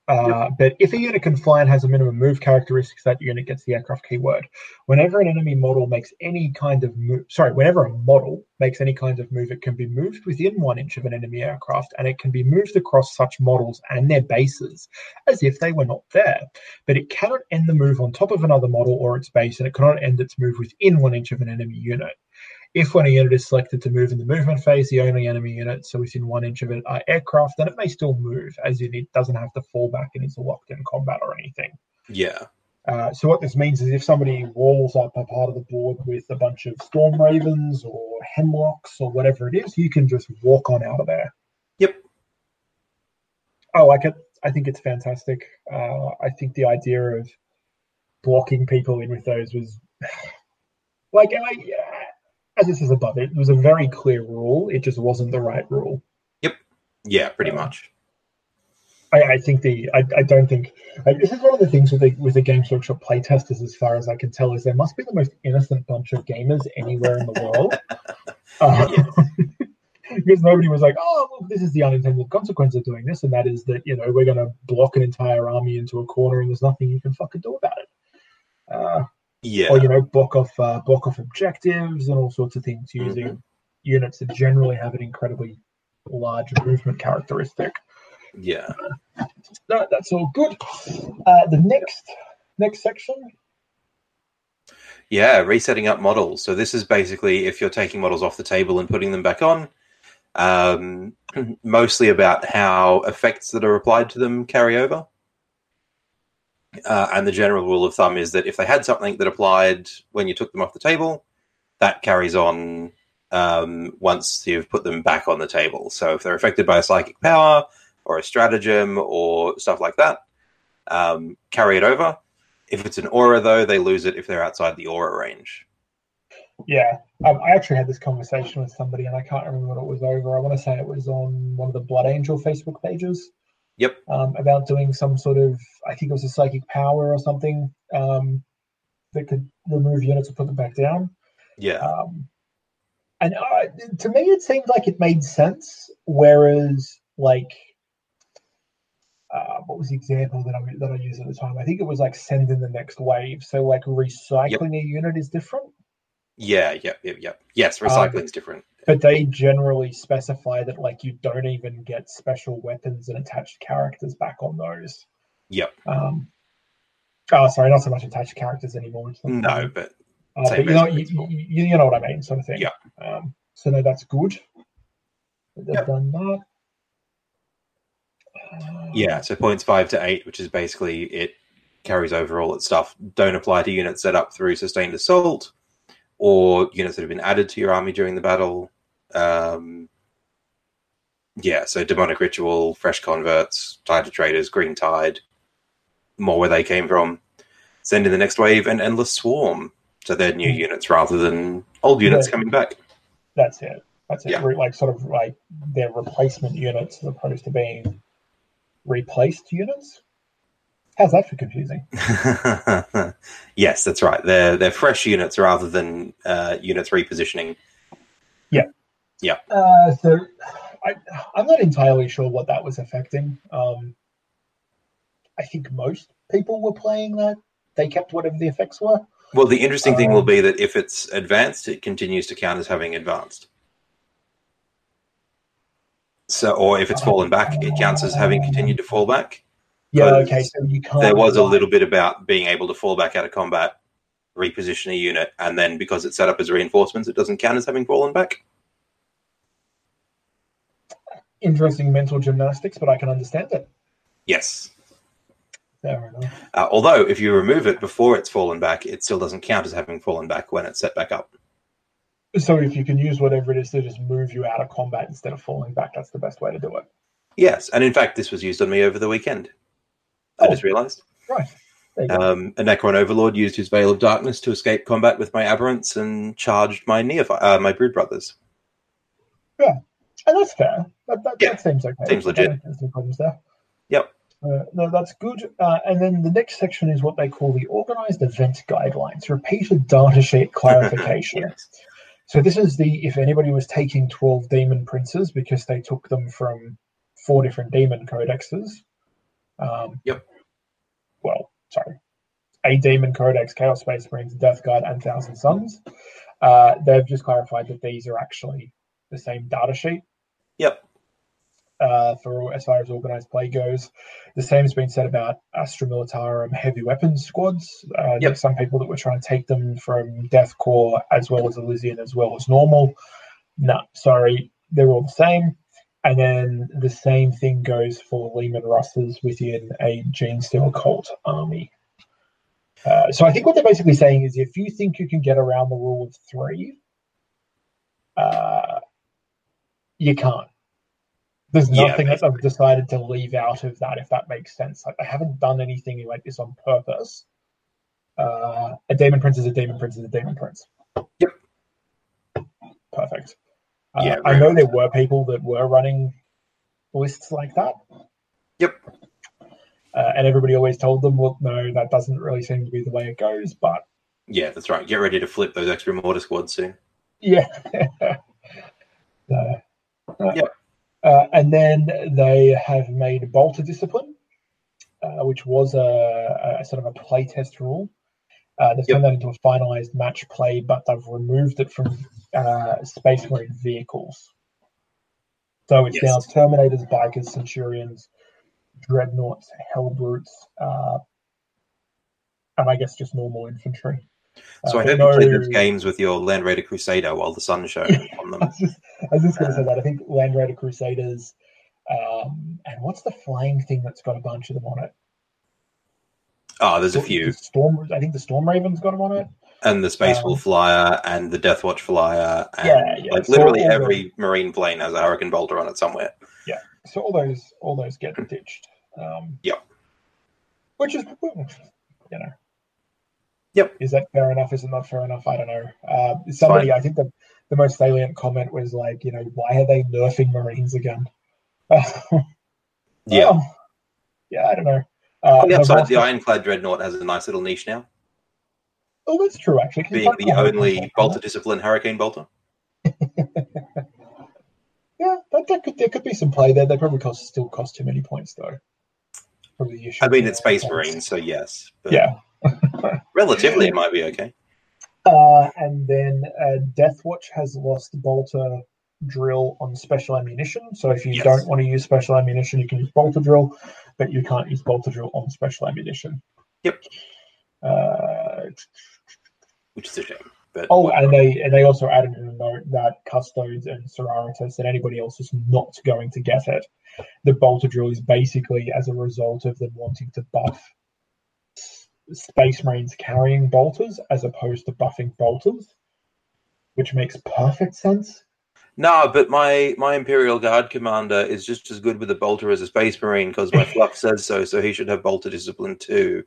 Uh, But if a unit can fly and has a minimum move characteristics, that unit gets the aircraft keyword. Whenever an enemy model makes any kind of move, sorry, whenever a model makes any kind of move, it can be moved within one inch of an enemy aircraft, and it can be moved across such models and their bases as if they were not there. But it cannot end the move on top of another model or its base, and it cannot end its move within one inch of an enemy unit. If when a unit is selected to move in the movement phase, the only enemy units so within one inch of it are aircraft, then it may still move, as in it doesn't have to fall back and is locked in combat or anything. Yeah. Uh, so what this means is if somebody walls up a part of the board with a bunch of storm ravens or hemlocks or whatever it is, you can just walk on out of there. Yep. I like it. I think it's fantastic. Uh, I think the idea of blocking people in with those was like, I, as this is above, it it was a very clear rule. It just wasn't the right rule. Yep. Yeah, pretty much. I, I think the I, I don't think like, this is one of the things with the with the Games Workshop playtesters, as far as I can tell, is there must be the most innocent bunch of gamers anywhere in the world. Uh, because nobody was like, oh, well, this is the unintended consequence of doing this, and that is that you know we're going to block an entire army into a corner, and there's nothing you can fucking do about it. Uh, Yeah. or you know block off uh, block off objectives and all sorts of things using Mhm. units that generally have an incredibly large movement characteristic. Yeah. No, that's all good. Uh, the next next section. Yeah, resetting up models. So this is basically if you're taking models off the table and putting them back on. Um, mostly about how effects that are applied to them carry over. Uh, and the general rule of thumb is that if they had something that applied when you took them off the table, that carries on um, once you've put them back on the table. So if they're affected by a psychic power or a stratagem or stuff like that, um, carry it over. If it's an aura, though, they lose it if they're outside the aura range. Yeah, um, I actually had this conversation with somebody, and I can't remember what it was over. I want to say it was on one of the Blood Angel Facebook pages. Yep. Um, about doing some sort of, I think it was a psychic power or something um, that could remove units and put them back down. Yeah. Um, and uh, to me, it seemed like it made sense. Whereas, like, uh, what was the example that I that I used at the time? I think it was like send in the next wave. So, like, recycling a unit is different, Yeah, yep, yep, yep. Yes, Um, recycling's different. But they generally specify that like you don't even get special weapons and attached characters back on those. Yep. Um, oh, sorry, not so much attached characters anymore. No, but Uh, but you know, you, you, you know what I mean, sort of thing. Yeah. Um, so no, that's good. that They've Yep. done that. Uh, yeah, so points five to eight, which is basically it carries over all its stuff, don't apply to units set up through sustained assault or units that have been added to your army during the battle. Um, yeah, so demonic ritual, fresh converts, tide of traitors, green tide, more where they came from. Send in the next wave and endless swarm. to they're new Hmm. units rather than old units Yeah. coming back. That's it. That's it. Yeah. Like sort of like their replacement units as opposed to being replaced units. How's that for confusing? yes, that's right. They're they're fresh units rather than uh, units repositioning. Uh, so I, I'm not entirely sure what that was affecting. Um, I think most people were playing that. They kept whatever the effects were. Well, the interesting thing will Um, be that if it's advanced, it continues to count as having advanced. So, or if it's fallen back, it counts as having continued to fall back. Yeah, Because okay, so you can't. There was a little bit about being able to fall back out of combat, reposition a unit, and then because it's set up as reinforcements, it doesn't count as having fallen back. Interesting mental gymnastics, but I can understand it. Yes. Fair enough. Uh, although, if you remove it before it's fallen back, it still doesn't count as having fallen back when it's set back up. So if you can use whatever it is to just move you out of combat instead of falling back, that's the best way to do it. Yes, and in fact, this was used on me over the weekend. I Oh. just realised. Right. There you go. Um, a Necron Overlord used his Veil of Darkness to escape combat with my Aberrants and charged my Neophy- uh, my Brood Brothers. And that's fair. That, that, yeah. that seems okay. Seems legit. There's no problems there. Yep. Uh, no, that's good. Uh, and then the next section is what they call the organized event guidelines, repeated data sheet clarification. Yes. So this is the if anybody was taking 12 demon princes because they took them from four different demon codexes. Um, Yep. Well, sorry. A demon codex, Chaos Space Marines, Death Guard, and Thousand Suns. Uh, they've just clarified that these are actually the same data sheet Yep. uh, for as far as organized play goes. The same has been said about Astra Militarum heavy weapons squads. Uh, Yep. Some people that were trying to take them from Death Korps as well as Elysian as well as normal. No, sorry, they're all the same. And then the same thing goes for Leman Russes within a Genestealer cult army. Uh, so I think what they're basically saying is if you think you can get around the rule of three, uh, you can't. There's Yeah, nothing that I've decided to leave out of that, if that makes sense. Like I haven't done anything like this on purpose. Uh, a demon prince is a demon prince is a demon prince. Yep. Perfect. Uh, Yeah, I know there were people that were running lists like that. Yep. Uh, and everybody always told them, well, no, that doesn't really seem to be the way it goes. But Yeah, that's right. Get ready to flip those extra mortar squads soon. yeah. So, Yep. uh, and then they have made Bolter Discipline, uh, which was a, a sort of a playtest rule. Uh, they've Yep. turned that into a finalized match play, but they've removed it from uh, Space Marine vehicles. So it's Yes. now Terminators, Bikers, Centurions, Dreadnoughts, Hellbrutes, uh, and I guess just normal infantry. So Uh, I hope no- you play those games with your Land Raider Crusader while the sun's shining on them. I was just going to say that. I think Land Raider Crusaders, um, and what's the flying thing that's got a bunch of them on it? Oh, there's a The few. Storm, I think the Storm Raven's got them on it. And the Space Wolf Um, Flyer and the Deathwatch Flyer. And Yeah, yeah. Like So literally all every Marine plane has a Hurricane Bolter on it somewhere. Yeah. So all those, all those get ditched. Um, Yep. Which is, you know. Yep. Is that fair enough? Is it not fair enough? I don't know. Uh, somebody, I think the, the most salient comment was like, you know, why are they nerfing Marines again? Yeah. Um, yeah, I don't know. Uh, On the upside, the Ironclad Dreadnought has a nice little niche now, Oh, that's true, actually. being the only Bolter Discipline Hurricane Bolter. Yeah, that, that could there could be some play there. They probably cost still cost too many points though. Probably issue. I mean, it's Space. Marines, so yes. But Yeah. Relatively, it might be okay. Uh, and then uh, Deathwatch has lost Bolter drill on special ammunition. So if you Yes. don't want to use special ammunition, you can use Bolter drill, but you can't use Bolter drill on special ammunition. Yep. Uh, Which is a shame. But oh, and they and they also added in a note that Custodes and Sororitas and anybody else is not going to get it. The Bolter drill is basically as a result of them wanting to buff Space Marines carrying bolters as opposed to buffing bolters, which makes perfect sense. No, but my my Imperial Guard commander is just as good with a bolter as a Space Marine because my fluff says so. So he should have bolter discipline too.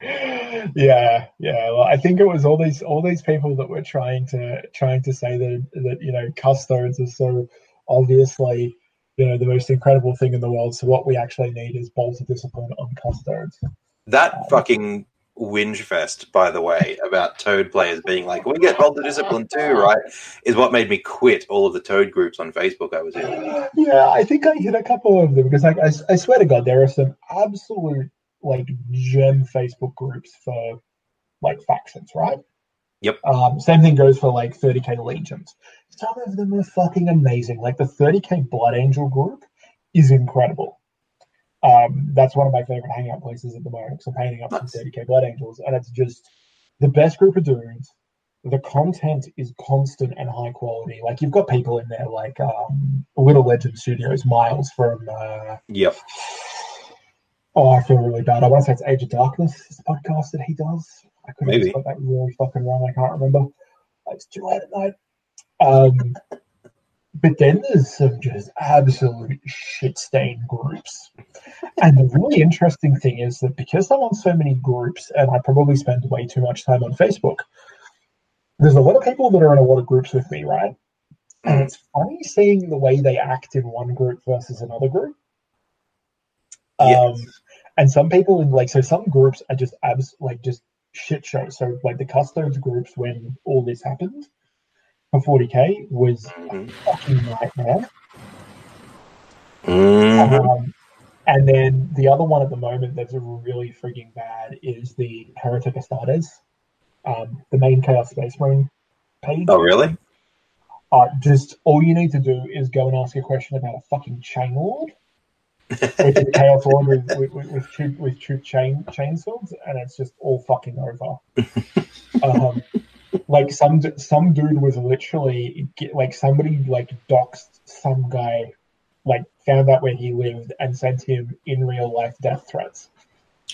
yeah, yeah. Well, I think it was all these all these people that were trying to trying to say that that you know custodes are so obviously you know the most incredible thing in the world. So what we actually need is bolter discipline on custodes. That fucking whinge fest, by the way, about Toad players being like, "We get bolter discipline too," right? Is what made me quit all of the Toad groups on Facebook I was in. Yeah, I think I hit a couple of them because like I, I swear to God, there are some absolute like gem Facebook groups for like factions, right? Yep. Um, same thing goes for like 30k legions. Some of them are fucking amazing. Like the 30k Blood Angel group is incredible. Um, that's one of my favorite hangout places at the moment. So painting up Nice. some 30k Blood Angels, and it's just the best group of dudes. The content is constant and high quality. Like you've got people in there like um, Little Legend Studios, Miles from. Uh, Yep. oh, I feel really bad. I want to say it's Age of Darkness. Is the podcast that he does. I could have Maybe. got that really fucking wrong. I can't remember. It's too late at night. Um, but then there's some just absolute shit stained groups. And the really interesting thing is that because I'm on so many groups and I probably spend way too much time on Facebook, there's a lot of people that are in a lot of groups with me, right? And it's funny seeing the way they act in one group versus another group. Um, Yes. and some people in like so some groups are just abs like just shit shows. So like the customs groups when all this happened for 40k was Mhm. a fucking nightmare. Mhm. Um, and then the other one at the moment that's really freaking bad is the Heretic Astartes, um, the main Chaos Space Marine page. Oh, really? Uh, just all you need to do is go and ask a question about a fucking chain lord, which is chaos lord with with, with, with, troop, with troop chain chain swords, and it's just all fucking over. um, like some some dude was literally like somebody like doxed some guy, like found out where he lived and sent him in real life death threats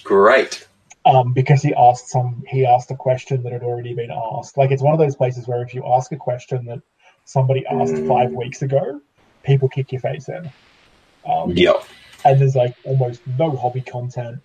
Great. um, because he asked some he asked a question that had already been asked. Like it's one of those places where if you ask a question that somebody asked Mm. five weeks ago, people kick your face in. Um, Yep. and there's like almost no hobby content.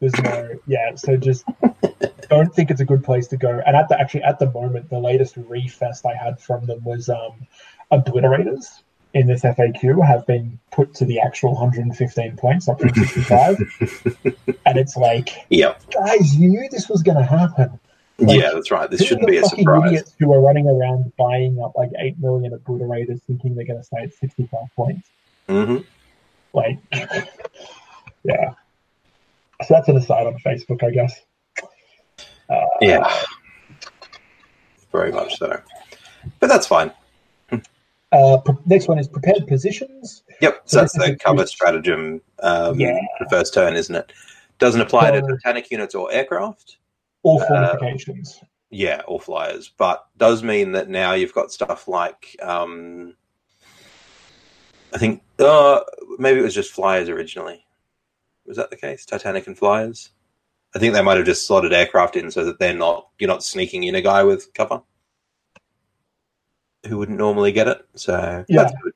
There's no yeah, so just don't think it's a good place to go. And at the actually at the moment, the latest refest I had from them was um, obliterators in this FAQ have been put to the actual 115 points up from 65, and it's like Yep. guys, you knew this was going to happen. Like, yeah, that's right. This shouldn't be a surprise. idiots who are running around buying up like 8 million obliterators thinking they're going to stay at 65 points? hmm Like, yeah. So that's an aside on Facebook, I guess. Uh, Yeah. Very much so. But that's fine. Uh, next one is prepared positions. Yep. So So that's the cover stratagem. Um, Yeah. The first turn, isn't it? Doesn't apply to Titanic units or aircraft. All Uh, fortifications. Yeah, or flyers, but does mean that now you've got stuff like um, I think uh, maybe it was just flyers originally. Was that the case? Titanic and flyers. I think they might have just slotted aircraft in so that they're not you're not sneaking in a guy with cover who wouldn't normally get it. So Yeah. that's good.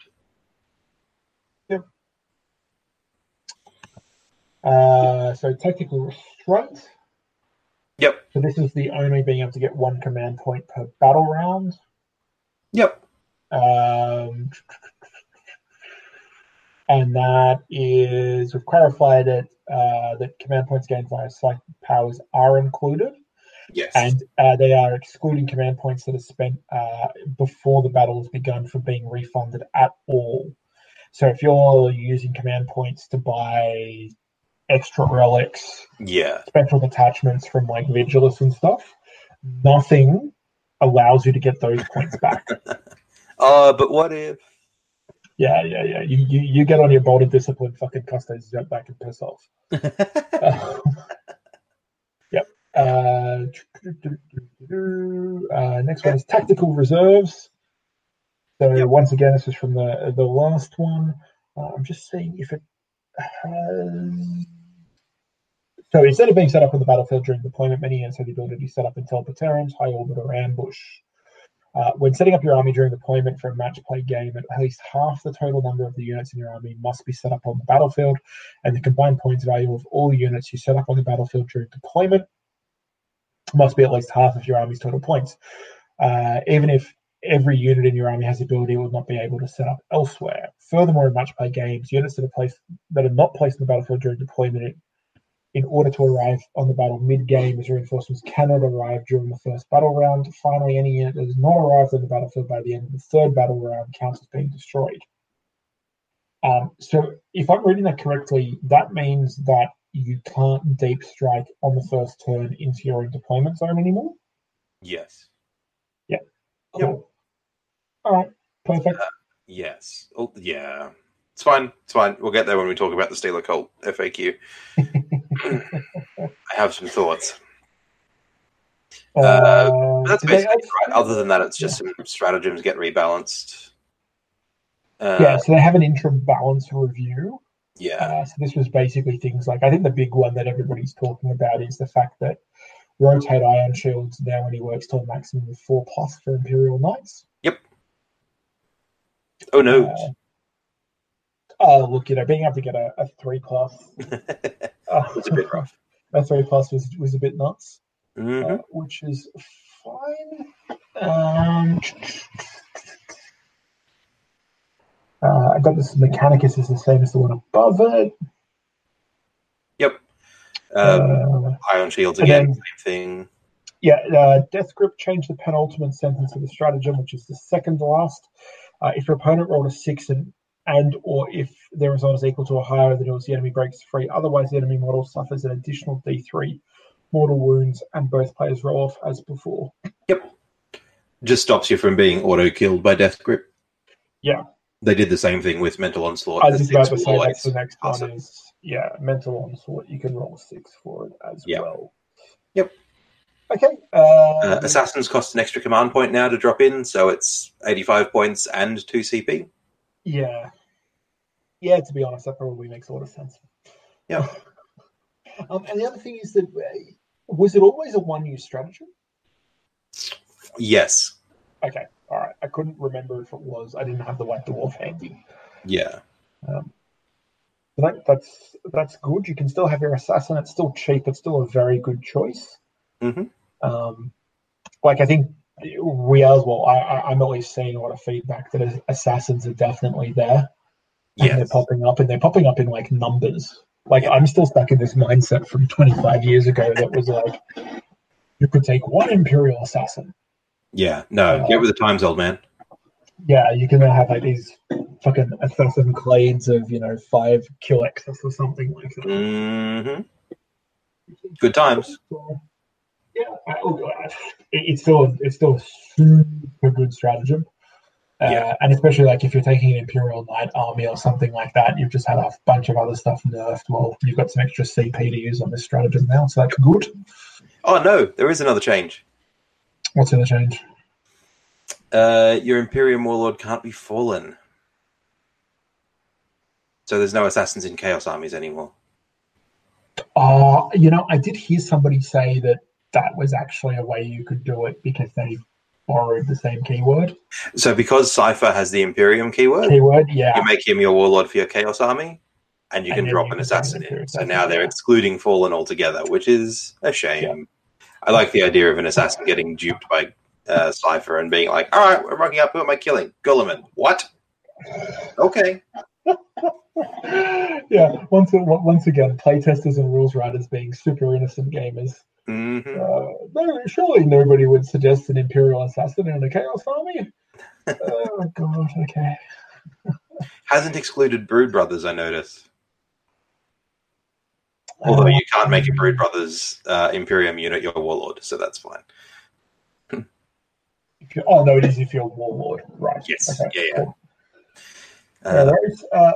Uh, so tactical restraint. Yep. So this is the only being able to get one command point per battle round. Yep. Um, and that is we've clarified it uh, that command points gained via psychic powers are included, Yes. and uh, they are excluding command points that are spent uh, before the battle has begun from being refunded at all. So if you're using command points to buy extra relics, yeah. special detachments from like Vigilus and stuff, nothing allows you to get those points back. Uh, but what if? Yeah, yeah, yeah. You you, you get on your bolter discipline, fucking custos jump back and piss off. Uh, yep. Uh, uh, next one is tactical reserves. So Yep. once again, this is from the the last one. Uh, I'm just seeing if it has. So instead of being set up on the battlefield during deployment, many units have the ability to be set up in teleportariums, high orbit, or ambush. Uh, when setting up your army during deployment for a match play game, at least half the total number of the units in your army must be set up on the battlefield, and the combined points value of all units you set up on the battlefield during deployment must be at least half of your army's total points. Uh, even if every unit in your army has the ability, it will not be able to set up elsewhere. Furthermore, in match play games, units that are placed that are not placed on the battlefield during deployment in order to arrive on the battle mid-game as reinforcements cannot arrive during the first battle round. Finally, any unit that has not arrived on the battlefield by the end of the third battle round counts as being destroyed. Um, so, if I'm reading that correctly, that means that you can't deep strike on the first turn into your deployment zone anymore. yes. Yeah. Cool. All right, perfect. Yes. Oh, yeah. It's fine. It's fine. We'll get there when we talk about the Stealer Cult FAQ. I have some thoughts. Uh, That's did they basically right. Other than that, it's just some stratagems get rebalanced. Uh, yeah, so they have an interim balance review. yeah. Uh, so this was basically things like I think the big one that everybody's talking about is the fact that rotate ion shields now only works to a maximum of four plus for Imperial Knights. Yep. Oh no. Uh, oh, look, you know, being able to get a, a three plus, uh, it's a bit rough. a three plus was was a bit nuts, Mhm. uh, which is fine. Um, uh, Adeptus Mechanicus is the same as the one above it. Yep. Um, Uh, Ion Shields again, then- same thing. Yeah, uh, Death Grip changed the penultimate sentence of the stratagem, which is the second to last. Uh, if your opponent rolled a six and and or if their result is equal to or higher than yours, the enemy breaks free. Otherwise, the enemy model suffers an additional D3 mortal wounds, and both players roll off as before. Yep. Just stops you from being auto killed by Death Grip. Yeah. They did the same thing with Mental Onslaught. I was just about to say that's the next Awesome. one is yeah, mental onslaught. You can roll six for it as Yeah. well. Yep. Okay. Uh, Uh, Assassins cost an extra command point now to drop in, so it's 85 points and 2 CP. Yeah. Yeah, to be honest, that probably makes a lot of sense. Yeah. um, and the other thing is that uh, was it always a one use strategy? Yes. Okay, all right. I couldn't remember if it was. I didn't have the white dwarf handy. Yeah. Um, that, that's that's good. You can still have your assassin. It's still cheap. It's still a very good choice. Mhm. Um, like I think we as well. I, I, I'm always seeing a lot of feedback that assassins are definitely there. And they're popping up and they're popping up in like numbers. Like. I'm still stuck in this mindset from 25 years ago that was like you could take one imperial assassin. Yeah. No, Uh, get with the times, old man. Yeah, you can have like these fucking assassin clades of you know five Culexus or something like that. Mm-hmm. Good times. Yeah, oh, God. it, it's still it's still a super good stratagem. Uh, Yeah. and especially like if you're taking an Imperial Knight army or something like that, you've just had a bunch of other stuff nerfed. Well, you've got some extra CP to use on this stratagem now, so that's good. Oh, no, there is another change. What's in the change? Uh, your Imperium Warlord can't be fallen. So there's no assassins in Chaos armies anymore. Uh, you know, I did hear somebody say that that was actually a way you could do it because they borrowed the same keyword. So because Cypher has the Imperium keyword, Keyword, yeah. you make him your Warlord for your Chaos army, and you And can drop you an assassin in. So now they're yeah. excluding Fallen altogether, which is a shame. I like the idea of an assassin getting duped by uh, Cypher and being like, all right, we're rocking up. Who am I killing? Guilliman. What? Okay. yeah, once once again, playtesters and rules writers being super innocent gamers. Hmm Uh, no, surely nobody would suggest an Imperial assassin in a Chaos army. oh god, okay. Hasn't excluded Brood Brothers, I notice. Although you can't make a Brood Brothers uh, Imperium unit your Warlord, so that's fine. Oh no, it is if you're Warlord, right? Yes. Okay, Yeah, yeah. cool. Uh, right. Uh,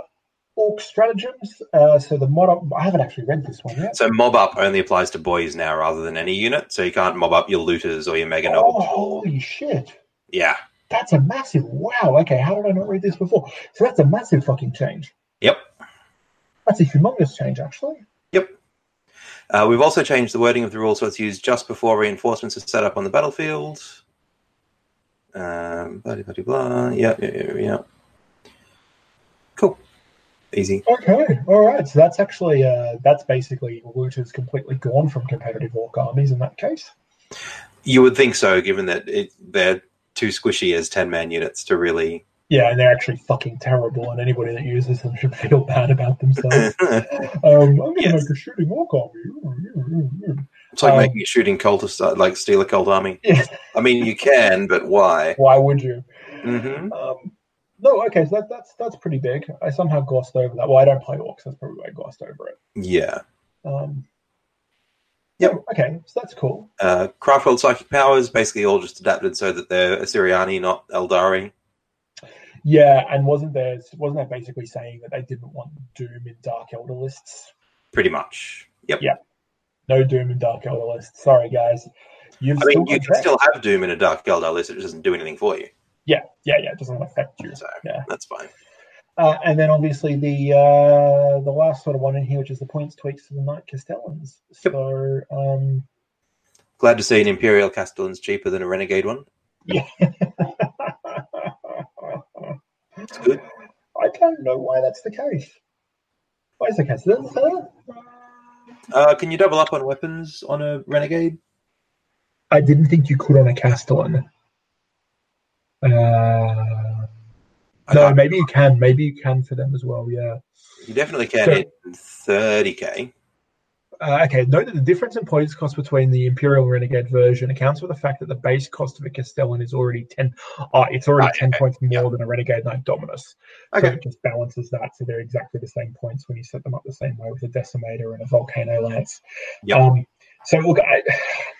Ork stratagems. Uh, so the mob up, I haven't actually read this one yet. So mob up only applies to boys now rather than any unit, so you can't mob up your looters or your mega Oh, holy shit! Yeah. That's a massive wow. Okay, how did I not read this before? So that's a massive fucking change. Yep. That's a humongous change, actually. Yep. Uh, we've also changed the wording of the rule so it's used just before reinforcements are set up on the battlefield. Um, blah, blah, blah, blah. Yeah, yeah, yeah, yeah. Easy. Okay, all right. So that's actually uh, that's basically looters completely gone from competitive Ork armies in that case. You would think so, given that it, they're too squishy as 10 man units to really. Yeah, and they're actually fucking terrible, and anybody that uses them should feel bad about themselves. um, I'm to Yes. make a shooting Ork army. It's like Um, making a shooting cultist, uh, like Stealer Cult army. Yeah. I mean, you can, but why? Why would you? hmm Um, no, okay, so that, that's that's pretty big. I somehow glossed over that. Well, I don't play Orks. That's probably why I glossed over it. Yeah. Um, Yep. yeah, Okay, so that's cool. Uh, Craftworld psychic powers basically all just adapted so that they're Asuryani, not Aeldari. Yeah, and wasn't there wasn't that basically saying that they didn't want Doom in Dark Eldar lists? Pretty much. Yep. Yeah. No Doom in Dark Eldar lists. Sorry, guys. You've I mean, you can still have Doom in a Dark Eldar list, it just doesn't do anything for you. Yeah, yeah, yeah. It doesn't affect you. So Yeah. that's fine. Uh, and then obviously the uh, the last sort of one in here, which is the points tweaks to the Knight Castellans. So um, Glad to see an Imperial Castellan's cheaper than a Renegade one. yeah. It's good. I don't know why that's the case. Why is the case? Is that the third? Uh, can you double up on weapons on a Renegade? I didn't think you could on a Castellan. Uh, no, maybe you can. Maybe you can for them as well. Yeah. You definitely can So- in 30k. uh, okay, note that the difference in points cost between the Imperial Renegade version accounts for the fact that the base cost of a Castellan is already 10, uh, it's already Right, 10 okay. points more than a Renegade Knight Dominus. So Okay. it just balances that. So they're exactly the same points when you set them up the same way with a Decimator and a Volcano Lance. Yep. Um, so look, I.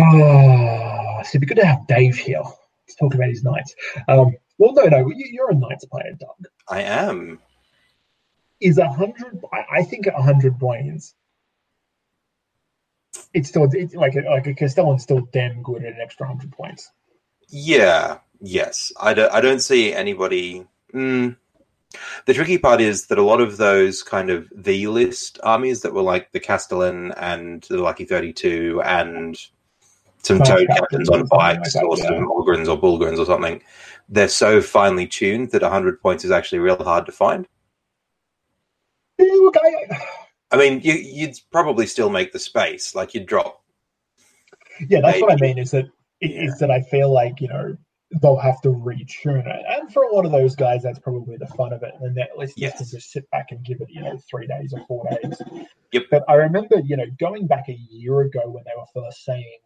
Ah, so it'd be good to have Dave here to talk about his knights. Um, well, no, no, you, you're a knights player, Doug. I am. Is a hundred? I, think a hundred points. It's still it's like a, like a Castellan's still damn good at an extra hundred points. Yeah. Yes. I don't. I don't see anybody. Mm. The tricky part is that a lot of those kind of the list armies that were like the Castellan and the Lucky Thirty Two and some toad captains on bikes like that, or yeah. some Ulgrins or Bullgryns or something, they're so finely tuned that hundred points is actually real hard to find. Yeah, look, I, I mean, you, you'd probably still make the space. Like you'd drop. yeah, that's what I mean. Is that is Yeah. that I feel like you know they'll have to retune it, and for a lot of those guys, that's probably the fun of it. And that at least Yes. to just sit back and give it you know three days or four days. Yep. But I remember you know going back a year ago when they were first saying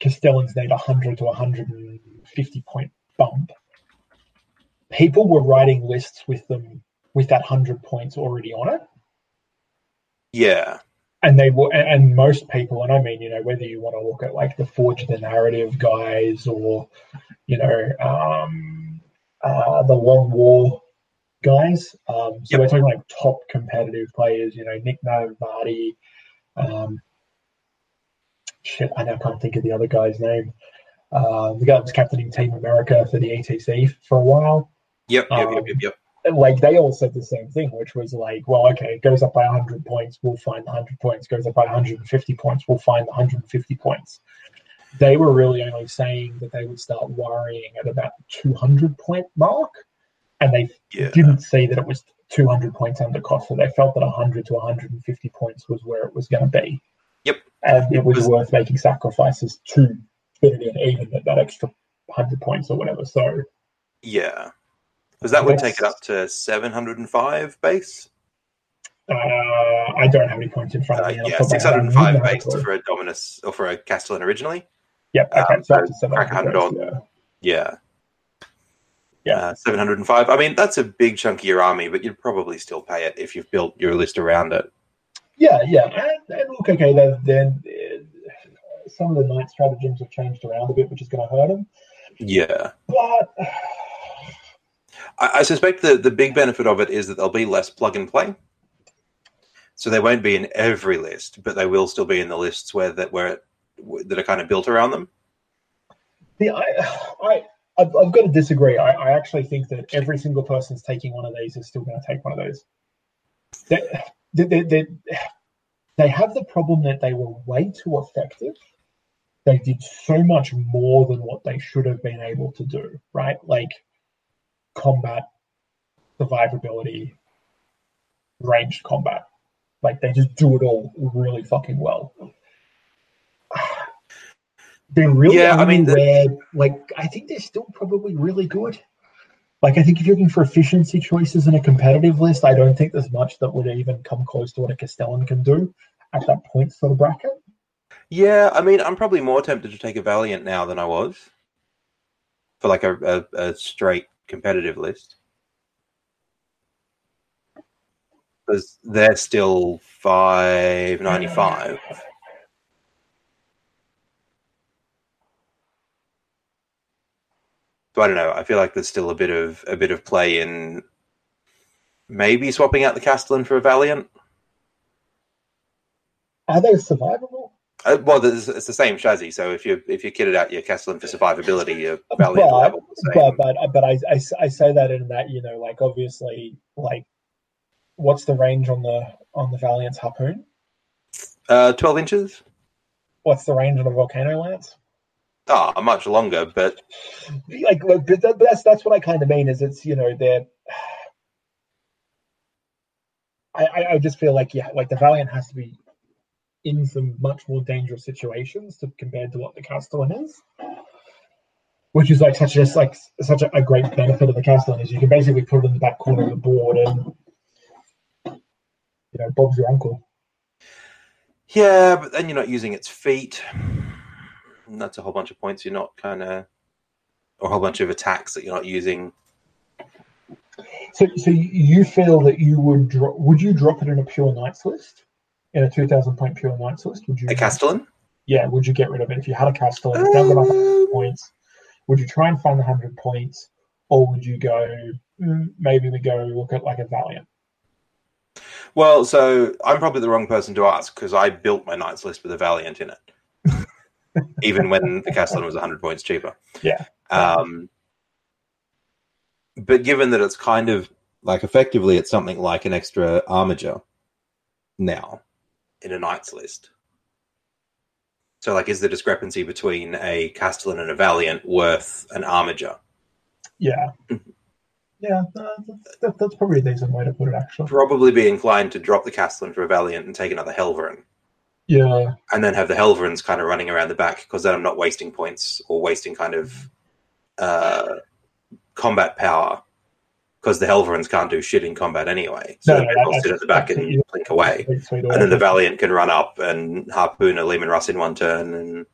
Castellans need a hundred to one hundred and fifty point bump. People were writing lists with them with that hundred points already on it. Yeah. and they were, and, most people and i mean you know whether you want to look at like the forge the narrative guys or you know um uh the long war guys um so Yep. we're talking like top competitive players you know nick Vardy, um shit i now can't think of the other guy's name uh, the guy that was captaining team america for the etc for a while Yep. Yep. Um, Yep. Yep. Yep. like they all said the same thing, which was like, well, okay, it goes up by 100 points, we'll find the 100 points. Goes up by 150 points, we'll find the 150 points. They were really only saying that they would start worrying at about 200 point mark, and they Yeah. didn't see that it was 200 points under cost. So they felt that 100 to 150 points was where it was going to be. Yep. And it was Was- worth making sacrifices to fit it in, even at that extra 100 points or whatever. So Yeah. Because that would take it up to 705 base. uh, I don't have any points in front Uh, of me. and yeah, off the top of my head, I 605 base for a Dominus or for a Castellan originally. Yep. Okay. um, so so up to seven crack 100 on. Yeah. Yeah. Yeah. Uh, 705. I mean, that's a big chunk of your army, but you'd probably still pay it if you've built your list around it. Yeah. Yeah. And, and look, okay, then, then uh, some of the Knight stratagems have changed around a bit, which is going to hurt them. Yeah. But I, I suspect the, the big benefit of it is that there'll be less plug and play. So they won't be in every list, but they will still be in the lists where that where it, that are kind of built around them. the I, I, I've, I've got to disagree. I, I actually think that every single person's taking one of these is still going to take one of those. They, they, they, have the problem that they were way too effective. They did so much more than what they should have been able to do, right? Like combat, survivability, ranged combat. Like they just do it all really fucking well. They're really Yeah, I mean, the- where, like I think they're still probably really good. Like I think if you're looking for efficiency choices in a competitive list, I don't think there's much that would even come close to what a Castellan can do at that point for the bracket. Yeah, I mean, I'm probably more tempted to take a Valiant now than I was for like a, a, a straight competitive list because they're still five ninety five. So I don't know. I feel like there's still a bit of a bit of play in maybe swapping out the Castellan for a Valiant. Are they survivable? Uh, well, it's, it's the same chassis. So if you if you kitted out your Castellan for survivability, your Valiant will But, have all the same. but but but I, I, I say that in that you know like obviously like what's the range on the on the Valiant's harpoon? Uh, Twelve inches. What's the range on the volcano lance? Ah, much longer, but Like, look, but that's that's what I kind of mean. Is it's you know they're. I, I I just feel like yeah, like the Valiant has to be in some much more dangerous situations to compared to what the Castellan is. Which is like such a like such a, a great benefit of the Castellan is you can basically put it in the back corner of the board and you know, Bob's your uncle. Yeah, but then you're not using its feet. And that's a whole bunch of points you're not kind of, or a whole bunch of attacks that you're not using. So, so you feel that you would drop? Would you drop it in a pure knights list? In a two thousand point pure knights list, would you? A Castellan? Yeah, would you get rid of it if you had a Castellan? If you got Um, points, would you try and find the hundred points, or would you go? "Mm, Maybe we go look at like a Valiant. Well, so I'm probably the wrong person to ask because I built my Knights list with a Valiant in it, even when the Castellan was 100 points cheaper. Yeah. Um, but given that it's kind of like effectively it's something like an extra Armiger now in a Knights list. So, like, is the discrepancy between a Castellan and a Valiant worth an Armiger? Yeah, yeah, uh, that's probably a decent way to put it. Actually, Probably be inclined to drop the Castellan for a Valiant and take another Helverin. Yeah, and then have the Helverins kind of running around the back because then I'm not wasting points or wasting kind of uh, combat power because the Helverins can't do shit in combat anyway. So No, they no, may well that's- sit at the back and blink away. And then the. Valiant can run up and harpoon a Leman Russ in one turn and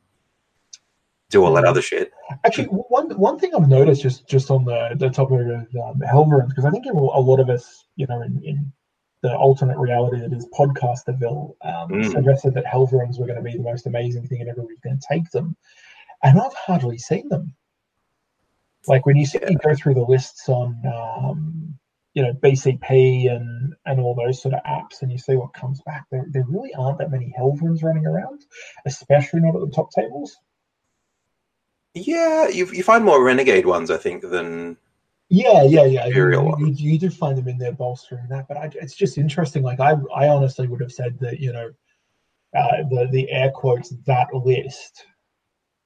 do all that other shit. Actually, one one thing I've noticed just just on the the topic of um, Helverins, because I think a lot of us, you know, in, in the alternate reality that is podcasterville, um, Mm. suggested that Helverins were going to be the most amazing thing and everybody's going to take them, and I've hardly seen them. Like when you see you go through the lists on, um, you know, BCP and and all those sort of apps, and you see what comes back, there there really aren't that many Helverins running around, especially not at the top tables. Yeah, you, you find more Renegade ones, I think, than. Yeah, yeah, yeah. You, you, you do find them in there bolstering that, but I, it's just interesting. Like I, I honestly would have said that you know, uh, the the air quotes that list.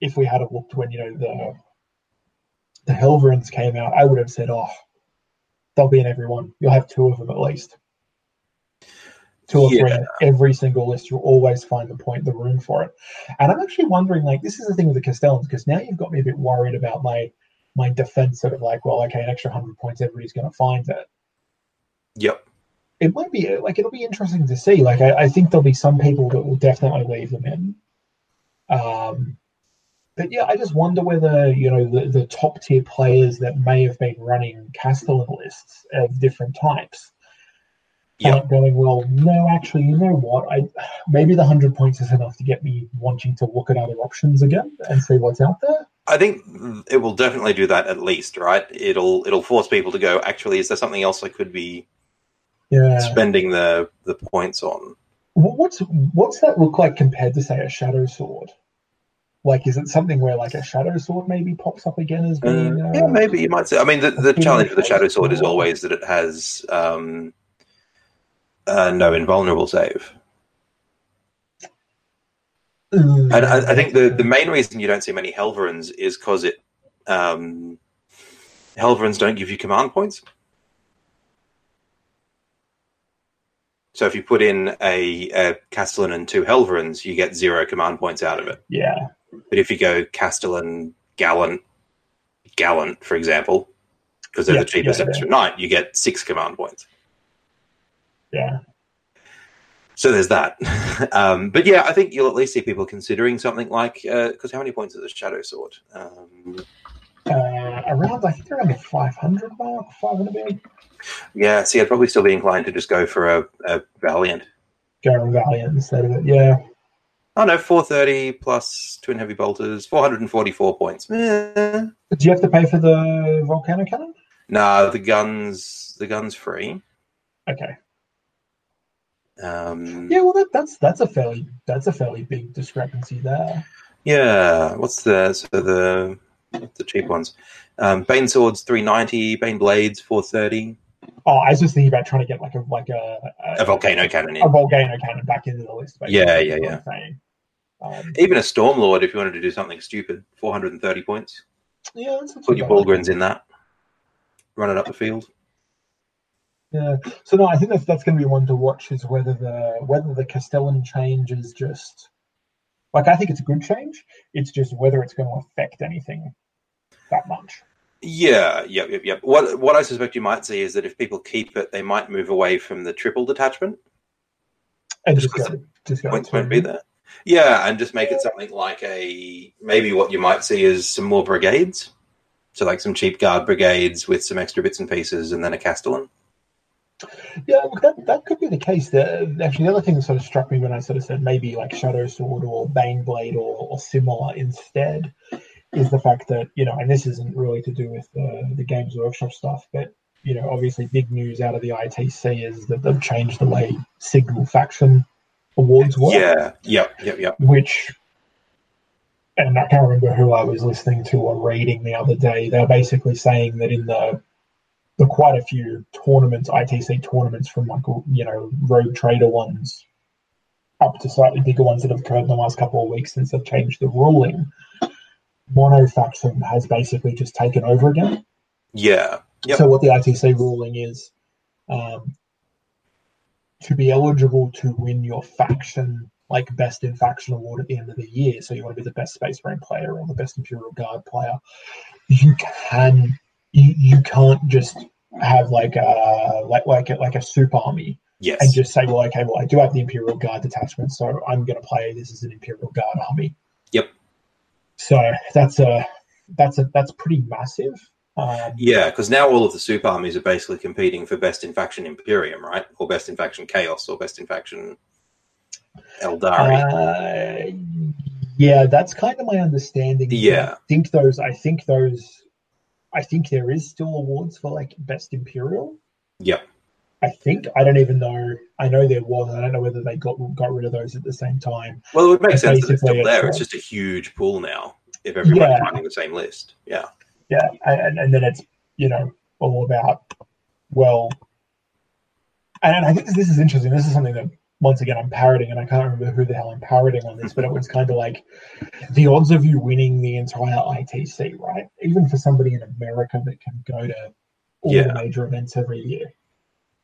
If we had looked when you know the the Helverins came out, I would have said, oh, they'll be in every one. You'll have two of them at least. Two or three Yeah. in every single list. You'll always find the point, the room for it. And I'm actually wondering, like, this is the thing with the Castellans, because now you've got me a bit worried about my my defense sort of like, well, okay, an extra hundred points, everybody's going to find it. Yep. It might be like it'll be interesting to see. Like, I, I think there'll be some people that will definitely leave them in. Um, but yeah, I just wonder whether you know the, the top tier players that may have been running Castellan lists of different types Yep. aren't going well. No, actually, you know what? I maybe the hundred points is enough to get me wanting to look at other options again and see what's out there. I think it will definitely do that at least, right? It'll it'll force people to go. Actually, is there something else I could be Yeah. spending the the points on? What's what's that look like compared to say a shadow sword? Like, is it something where like a shadow sword maybe pops up again as being? Uh, yeah, maybe you might say. I mean, the, the challenge for the Shadow Sword is always that it has um, uh, no invulnerable save. Mm, And I, I think the, the main reason you don't see many Helverins is because it um, Helverins don't give you command points. So if you put in a, a Castellan and two Helverins, you get zero command points out of it. yeah, But if you go Castellan, Gallant, Gallant, for example, because they're Yeah, the cheapest yeah, yeah. extra knight, you get six command points. yeah, So there's that. um, but yeah, I think you'll at least see people considering something like because how many points is a Shadow Sword? Um, uh, around I think around the five hundred mark, five hundred maybe. yeah, see, I'd probably still be inclined to just go for a, a Valiant. Go with Valiant instead of it. Yeah, Oh no, 430 plus twin heavy bolters, 444 points. Eh. do you have to pay for the volcano cannon? Nah, the guns, the guns free. Okay. Um, Yeah, well, that, that's that's a fairly that's a fairly big discrepancy there. Yeah, what's the so the the cheap ones? Um, Bane swords three ninety, Bane blades four thirty. Oh, I was just thinking about trying to get like a like a a volcano cannon. a In. volcano cannon back into the list. basically, Yeah, yeah, yeah. Um, Even a stormlord, if you wanted to do something stupid, four hundred and thirty points. yeah, that's Put your. Bullgryns in that. Run it up the field. Yeah. So no, I think that's that's going to be one to watch is whether the whether the Castellan change is just like I think it's a good change. It's just whether it's going to affect anything that much. Yeah, yep, yep, yep. What what I suspect you might see is that if people keep it, they might move away from the triple detachment. and Just just go, just go. points won't be there. Yeah, and just make it something like a maybe what you might see is some more brigades. So like some cheap guard brigades with some extra bits and pieces, and then a castellan. Yeah, look, that, that could be the case. The, actually, the other thing that sort of struck me when I sort of said maybe like Shadow Sword or Baneblade or, or similar instead is the fact that, you know, and this isn't really to do with the, the Games Workshop stuff, but, you know, obviously big news out of the ITC is that they've changed the way Single Faction awards work. Yeah, yep, yep, yep. which and I can't remember who I was listening to or reading the other day. They're basically saying that in the the quite a few tournaments, ITC tournaments from like you know Rogue Trader ones up to slightly bigger ones that have occurred in the last couple of weeks since they've changed the ruling. Mono faction has basically just taken over again. Yeah, Yep. So what the ITC ruling is, um, to be eligible to win your faction, like best in faction award at the end of the year, so you want to be the best Space Marine player or the best Imperial Guard player, you can you, you can't just have like a like like a, like a super army yes, and just say, well, okay, well, I do have the Imperial Guard detachment, so I'm going to play this as an Imperial Guard army. Yep. So that's a that's a that's pretty massive. Um, yeah, because now all of the super armies are basically competing for best in faction Imperium, right? Or best in faction Chaos, or best in faction Aeldari. Uh, yeah, that's kind of my understanding. Yeah. I think those. I think those. I think there is still awards for like best Imperial. yep. I think I don't even know. I know there was. I don't know whether they got got rid of those at the same time. Well, it would make sense that it's still there. It's just a huge pool now. If everybody's Yeah. running the same list, yeah, Yeah, and and then it's you know all about well, and I think this is interesting. This is something that once again I'm parroting, and I can't remember who the hell I'm parroting on this, but it was kind of like the odds of you winning the entire ITC, right? Even for somebody in America that can go to all Yeah. the major events every year,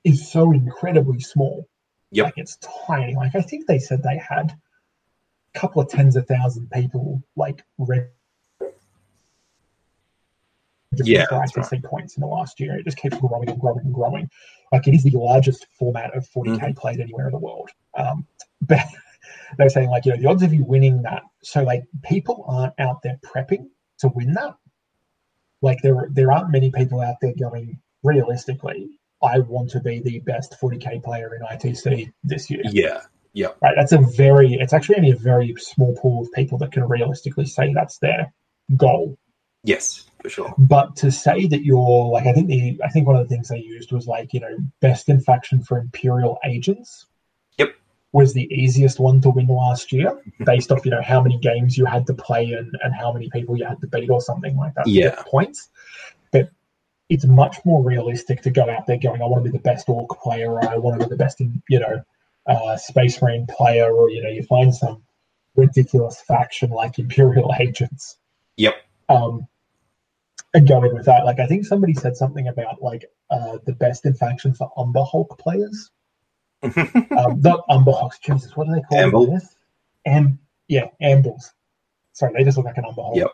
is so incredibly small. Yep. Like it's tiny. Like I think they said they had a couple of tens of thousand people like read Yeah, ITC points in the last year. It just keeps growing and growing and growing. Like it is the largest format of 40k Mm-hmm. played anywhere in the world. Um, but they're saying like you know the odds of you winning that. So like people aren't out there prepping to win that. Like there there aren't many people out there going realistically. I want to be the best 40k player in ITC this year Yeah. yeah, right? That's a very, it's actually only a very small pool of people that can realistically say that's their goal. yes, for sure. But to say that you're like, I think the, I think one of the things they used was like, you know, best in faction for Imperial agents. Yep. Was the easiest one to win last year based off, you know, how many games you had to play and, and how many people you had to beat or something like that. Yeah. Points. But it's much more realistic to go out there going, I want to be the best Ork player or I want to be the best in, you know, uh, Space Marine player or, you know, you find some ridiculous faction like Imperial agents. Yep. Um, and going with that, like I think somebody said something about like uh, the best in faction for Umber Hulk players. Um, not Umber Hulks, Jesus, what do they call Ambull. Am yeah, Ambulls. Sorry, they just look like an Umber Hulk. Yep.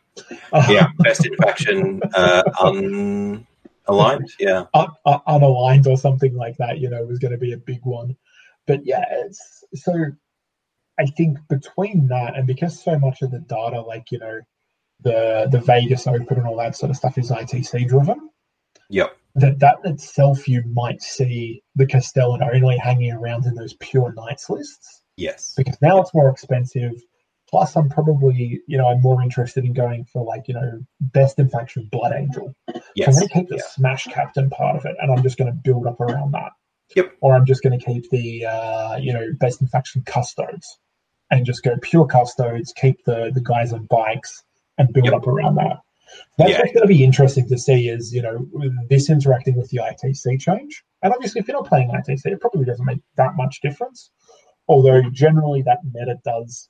Uh, yeah, best in faction uh, unaligned. Yeah, un- un- unaligned or something like that, you know, was going to be a big one. But yeah, it's so I think between that and because so much of the data, like, you know, the the Vegas Open and all that sort of stuff is ITC driven, yep, that that itself you might see the Castellan only hanging around in those pure knights lists yes, because now it's more expensive. Plus, I'm probably, you know, I'm more interested in going for like, you know, best in faction Blood Angel. So I'm going to keep the yeah. Smash Captain part of it, and I'm just going to build up around that. Yep. Or I'm just going to keep the, uh, you know, best in faction Custodes, and just go pure Custodes. Keep the the guys on bikes and build Yep. up around that. That's Yeah. what's going to be interesting to see is, you know, with this interacting with the ITC change. And obviously, if you're not playing ITC, it probably doesn't make that much difference. Although generally that meta does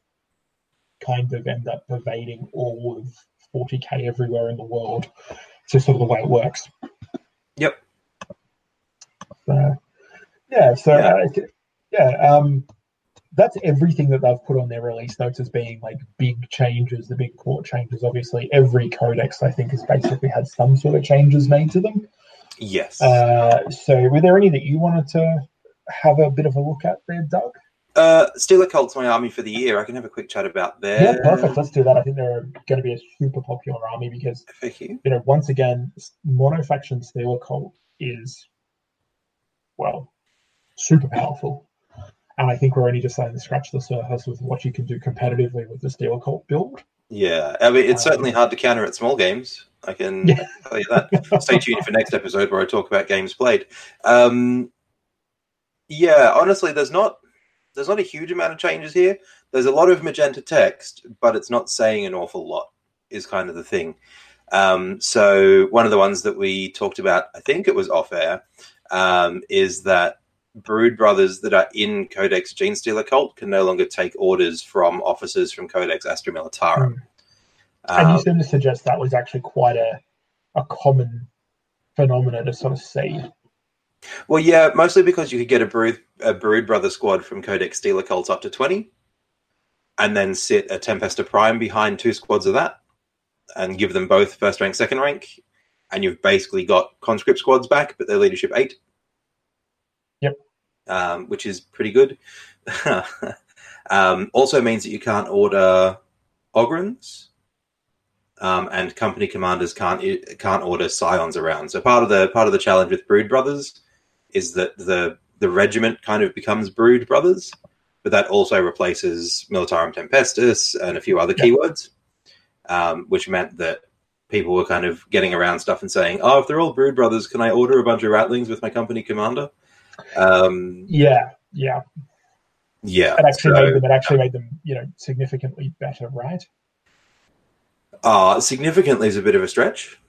kind of end up pervading all of 40k everywhere in the world. It's just sort of the way it works. Yep. So, yeah, so Yeah. uh, yeah, um, that's everything that they've put on their release notes as being like big changes, the big port changes. Obviously, every codex I think has basically had some sort of changes made to them. yes. Uh, so, were there any that you wanted to have a bit of a look at there, Doug? Uh, Stealer Cult's my army for the year. I can have a quick chat about their Yeah, perfect. Let's do that. I think they're going to be a super popular army because FAQ. you know once again, monofaction Stealer Cult is well super powerful, and I think we're only just starting to scratch the surface with what you can do competitively with the Stealer Cult build. Yeah, I mean it's Um, certainly hard to counter at small games. I can, Yeah. Tell you that. Stay tuned for next episode where I talk about games played. Um, yeah, honestly, there's not there's not a huge amount of changes here. There's a lot of magenta text, but it's not saying an awful lot. Is kind of the thing. Um, so one of the ones that we talked about, I think it was off air, um, is that Brood Brothers that are in Codex Genestealer Cult can no longer take orders from officers from Codex Astra Militarum. and Um, you seem to suggest that was actually quite a a common phenomena to sort of see. Well, yeah, mostly because you could get a Brood, a Brood Brother squad from Codex Stealer Cults up to 20, and then sit a Tempestor Prime behind two squads of that, and give them both first rank, second rank, and you've basically got conscript squads back, but they're leadership 8. Um, which is pretty good. um, also means that you can't order Ogryns. Um, and company commanders can't can't order scions around. So part of the part of the challenge with Brood Brothers is that the the regiment kind of becomes Brood Brothers, but that also replaces Militarum Tempestus and a few other Yeah. keywords, um, which meant that people were kind of getting around stuff and saying, "Oh, if they're all Brood Brothers, can I order a bunch of Ratlings with my company commander?" Um, Yeah, yeah. yeah, It actually so- made them. It actually made them, you know, significantly better, right? Uh, significantly is a bit of a stretch.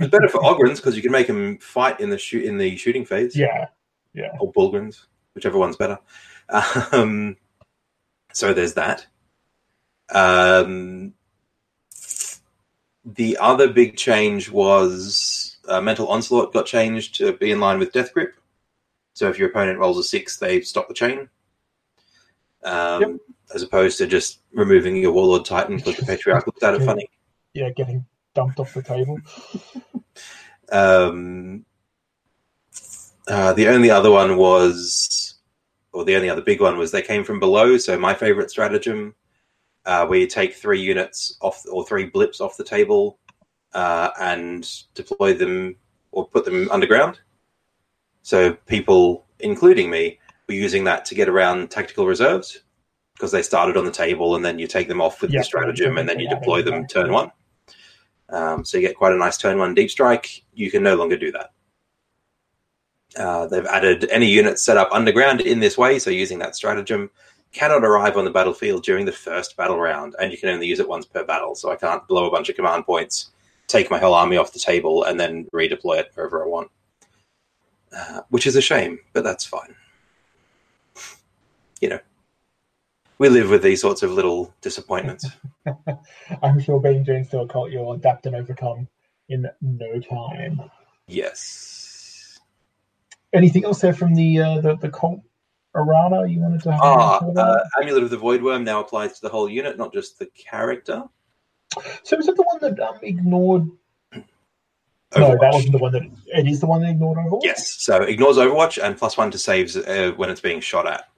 It's better for Ogryns because you can make them fight in the shoot in the shooting phase. Yeah, yeah. or Bullgryns, whichever one's better. Um, so there's that. Um, the other big change was uh, Mental Onslaught got changed to be in line with Death Grip. So if your opponent rolls a six, they stop the chain. Um, Yep. As opposed to just removing your Warlord Titan because the Patriarch looked at it funny. yeah. Getting dumped off the table. Um, uh, the only other one was, or the only other big one was they came from below. So my favorite stratagem, uh, where you take three units off or three blips off the table uh, and deploy them or put them underground. So people, including me, were using that to get around tactical reserves because they started on the table and then you take them off with Yeah, the stratagem and then you deploy them turn one. Um, so you get quite a nice turn one deep strike. You can no longer do that. Uh, they've added any units set up underground in this way, so using that stratagem cannot arrive on the battlefield during the first battle round, and you can only use it once per battle. So I can't blow a bunch of command points, take my whole army off the table, and then redeploy it wherever I want. Uh, which is a shame, but that's fine. You know, we live with these sorts of little disappointments. I'm sure being Genestealer Cult, you'll adapt and overcome in no time. yes. Anything else there from the uh, the, the cult errata you wanted to have? Ah, uh, Amulet of the Void Worm now applies to the whole unit, not just the character. so is that the one that um, ignored? No, that wasn't the one that. It is the one that ignored Overwatch. Yes, so ignores Overwatch and plus one to saves uh, when it's being shot at.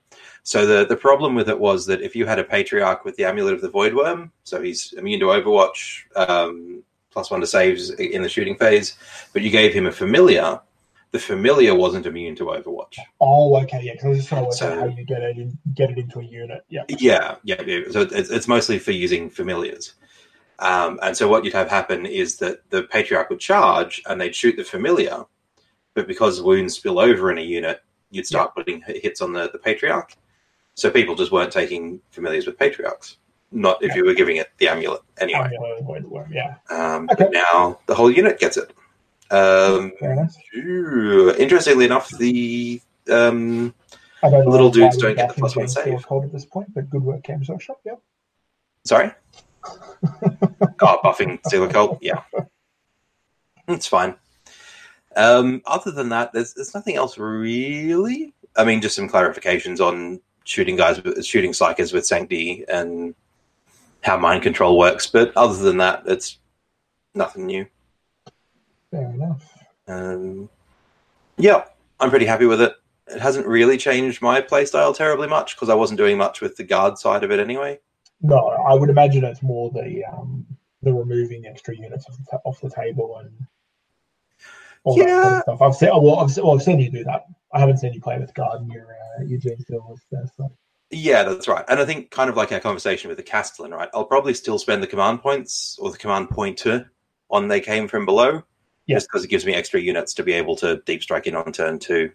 So the the problem with it was that if you had a Patriarch with the Amulet of the Void Worm, so he's immune to Overwatch, um, plus one to saves in the shooting phase, but you gave him a Familiar, the Familiar wasn't immune to Overwatch. Oh, okay, yeah. Because I was just trying to work So- out how you get it in, get it into a unit. Yeah. Yeah, yeah. yeah. So it's, it's mostly for using familiars. Um, and so what you'd have happen is that the patriarch would charge and they'd shoot the familiar, but because wounds spill over in a unit, you'd start putting hits on the, the patriarch. So people just weren't taking familiars with patriarchs. Not if Yeah. you were giving it the amulet anyway. Amulet of the Worm, Yeah. Um, Okay. But now the whole unit gets it. Um, phew. interestingly enough, the um, I don't know Little dudes don't get the plus one save. Cult at this point, but good work, Games Workshop. Yep. Sorry? Oh, buffing Cult? Yeah. It's fine. Um, other than that, there's, there's nothing else really. I mean, just some clarifications on shooting guys, shooting psykers with Sancti and how mind control works. But other than that, it's nothing new. Fair enough. Um, yeah, I'm pretty happy with it. it hasn't really changed my playstyle terribly much because I wasn't doing much with the guard side of it anyway. No, I would imagine it's more the um, the removing extra units off the, ta- off the table and all that sort Yeah. of stuff. I've seen, well, I've, well, I've seen you do that. I haven't seen you play with guard and your uh, your James Hill with uh. Yeah, that's right. And I think kind of like our conversation with the Castellan, right? I'll probably still spend the command points or the command pointer on they came from below. Yeah. Just because it gives me extra units to be able to deep strike in on turn two.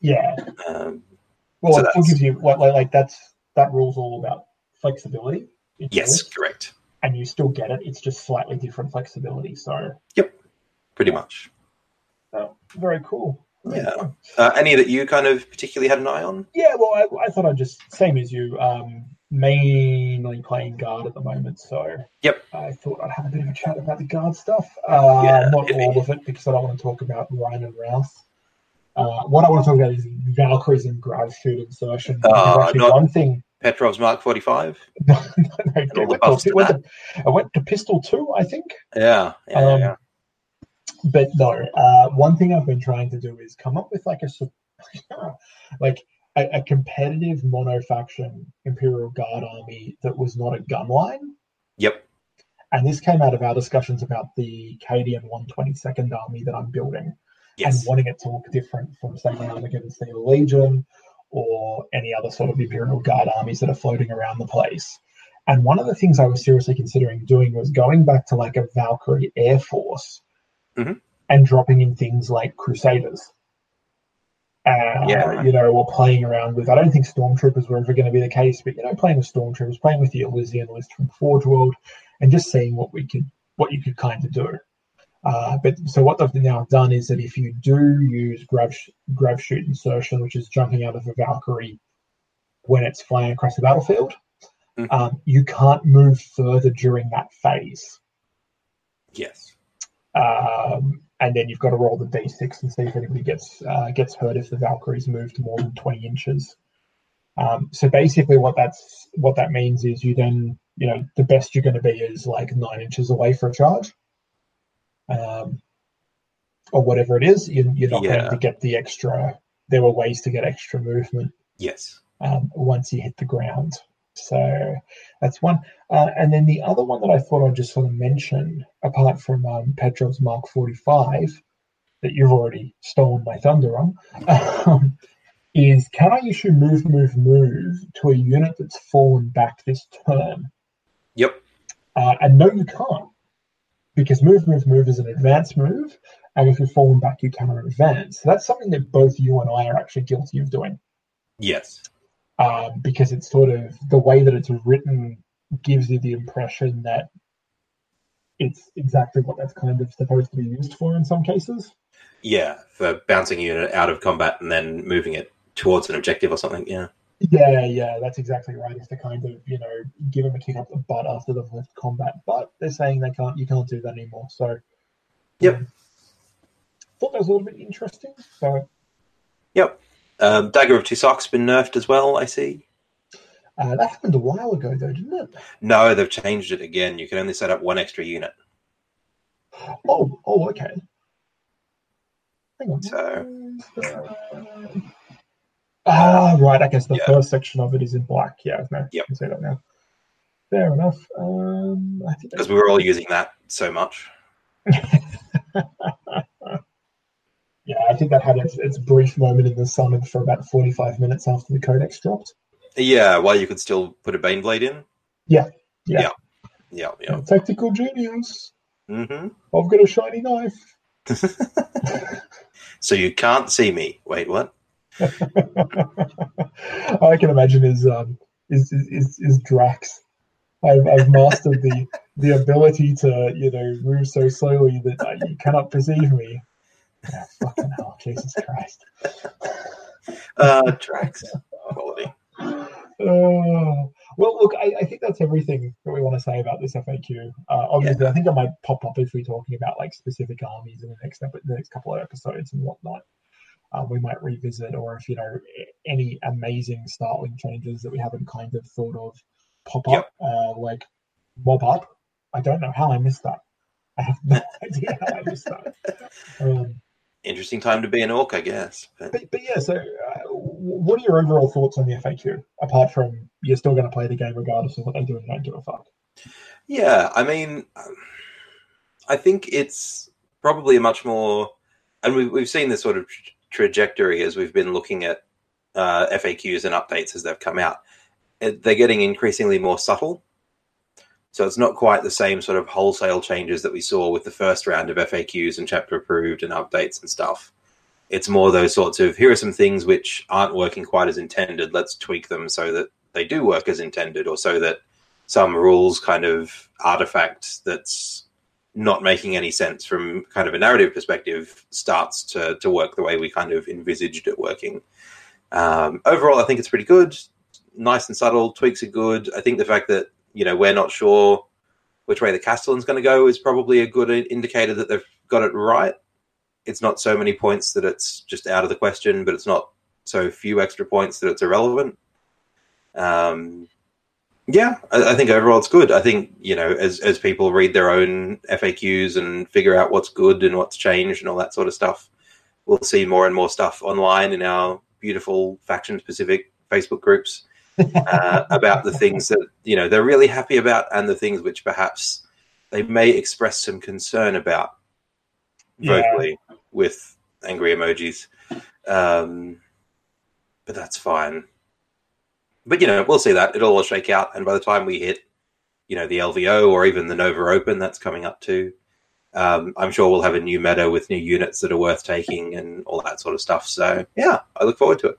Yeah, Um, well, So it gives you like, like like that's that rule's all about flexibility. yes, correct. and you still get it. It's just slightly different flexibility. So, Yep. Pretty much. uh, very cool. Very Yeah. cool. Uh, any that you kind of particularly had an eye on? Yeah, well, I, I thought I'd just same as you. Um, mainly playing guard at the moment, so Yep. I thought I'd have a bit of a chat about the guard stuff. Uh, Yeah, not all of it because I don't want to talk about Rein and Raus. Uh, what I want to talk about is Valkyries and Grav chute insertion. Because Ah, actually not- one thing. Petrov's Mark 45? no, no, I, went to, to went to, I went to Pistol two, I think. Yeah. Yeah. Um, yeah. but no, uh, one thing I've been trying to do is come up with like a like a, a competitive monofaction Imperial Guard army that was not a gun line. Yep. And this came out of our discussions about the Cadian 122nd army that I'm building Yes. and wanting it to look different from, say, the Armageddon Steel Legion or any other sort of Imperial Guard armies that are floating around the place. And one of the things I was seriously considering doing was going back to like a Valkyrie Air Force Mhm. and dropping in things like Crusaders. Uh, Yeah. You know, or playing around with, I don't think Stormtroopers were ever going to be the case, but, you know, playing with Stormtroopers, playing with the Elysian list from Forge World, and just seeing what we could, what you could kind of do. Uh, but so what they've now done is that if you do use grab grav chute insertion, which is jumping out of a Valkyrie when it's flying across the battlefield, Mhm. um, you can't move further during that phase. Yes. Um, and then you've got to roll the d6 and see if anybody gets uh, gets hurt if the Valkyrie's moved more than 20 inches. Um, so basically, what that's what that means is you then you know the best you're going to be is like nine inches away for a charge, um, or whatever it is. You, you're not Yeah. going to get the extra. There were ways to get extra movement Yes. um, once you hit the ground. So that's one. Uh, and then the other one that I thought I'd just sort of mention, apart from um, Petrov's Mark 45, that you've already stolen my thunder on, um, is can I issue move, move, move to a unit that's fallen back this turn? Yep. Uh, and no, you can't. Because move, move, move is an advance move. And if you're fallen back, you cannot advance. So that's something that both you and I are actually guilty of doing Yes. um, because it's sort of the way that it's written gives you the impression that it's exactly what that's kind of supposed to be used for in some cases. Yeah. For bouncing a unit out of combat and then moving it towards an objective or something. Yeah. Yeah, yeah, that's exactly right. It's to kind of you know give them a kick up the butt after the first combat, but they're saying they can't. You can't do that anymore. So, Yep. um, thought that was a little bit interesting. So, Yep. Um, Dagger of Tu'Sakh been nerfed as well, I see. uh, that happened a while ago, though, didn't it? No, they've changed it again. You can only set up one extra unit. Oh, oh, okay. Hang on. So- Ah, right. I guess the Yeah. first section of it is in black. Yeah, no, Yep. I can see that now. Fair enough. Um, I think Because we were all using that so much. yeah, I think that had its, its brief moment in the sun for about forty-five minutes after the codex dropped. Yeah, while you could still put a bane blade in. Yeah, yeah. Yeah, yeah. Tactical genius. hmm I've got a shiny knife. so you can't see me. Wait, what? I can imagine is um is is, is, is Drax. I've, I've mastered the the ability to you know move so slowly that uh, you cannot perceive me. Yeah, fucking hell, Jesus Christ. Uh, tracks. Quality. Uh, well, look, I, I think that's everything that we want to say about this FAQ. Uh, obviously, I think I might pop up if we're talking about like specific armies in the next the next couple of episodes and whatnot. Uh, we might revisit, or if you know any amazing startling changes that we haven't kind of thought of pop up, uh, like mob up. I don't know how I missed that. I have no idea how I missed that. Um, interesting time to be an Ork, I guess. But, But, but yeah, so uh, what are your overall thoughts on the FAQ? Apart from you're still going to play the game regardless of what they do and don't do a fuck. yeah, I mean, I think it's probably a much more, and we've we've seen this sort of trajectory as we've been looking at uh, FAQs and updates as they've come out. It, they're getting increasingly more subtle. So it's not quite the same sort of wholesale changes that we saw with the first round of FAQs and chapter approved and updates and stuff. It's more those sorts of here are some things which aren't working quite as intended. Let's tweak them so that they do work as intended, or so that some rules kind of artifact that's not making any sense from kind of a narrative perspective starts to to work the way we kind of envisaged it working. Um, overall, I think it's pretty good. Nice and subtle. Tweaks are good. I think the fact that you know we're not sure which way the Castellan's going to go is probably a good indicator that they've got it right. It's not so many points that it's just out of the question, but it's not so few extra points that it's irrelevant. Um, yeah, I, I think overall it's good. I think you know as as people read their own FAQs and figure out what's good and what's changed and all that sort of stuff, we'll see more and more stuff online in our beautiful faction specific Facebook groups uh, about the things that you know they're really happy about and the things which perhaps they may express some concern about Yeah. vocally with angry emojis. Um, but that's fine. But you know, we'll see that it'll all shake out, and by the time we hit, you know, the LVO or even the Nova Open that's coming up too, um, I'm sure we'll have a new meta with new units that are worth taking and all that sort of stuff. So yeah, I look forward to it.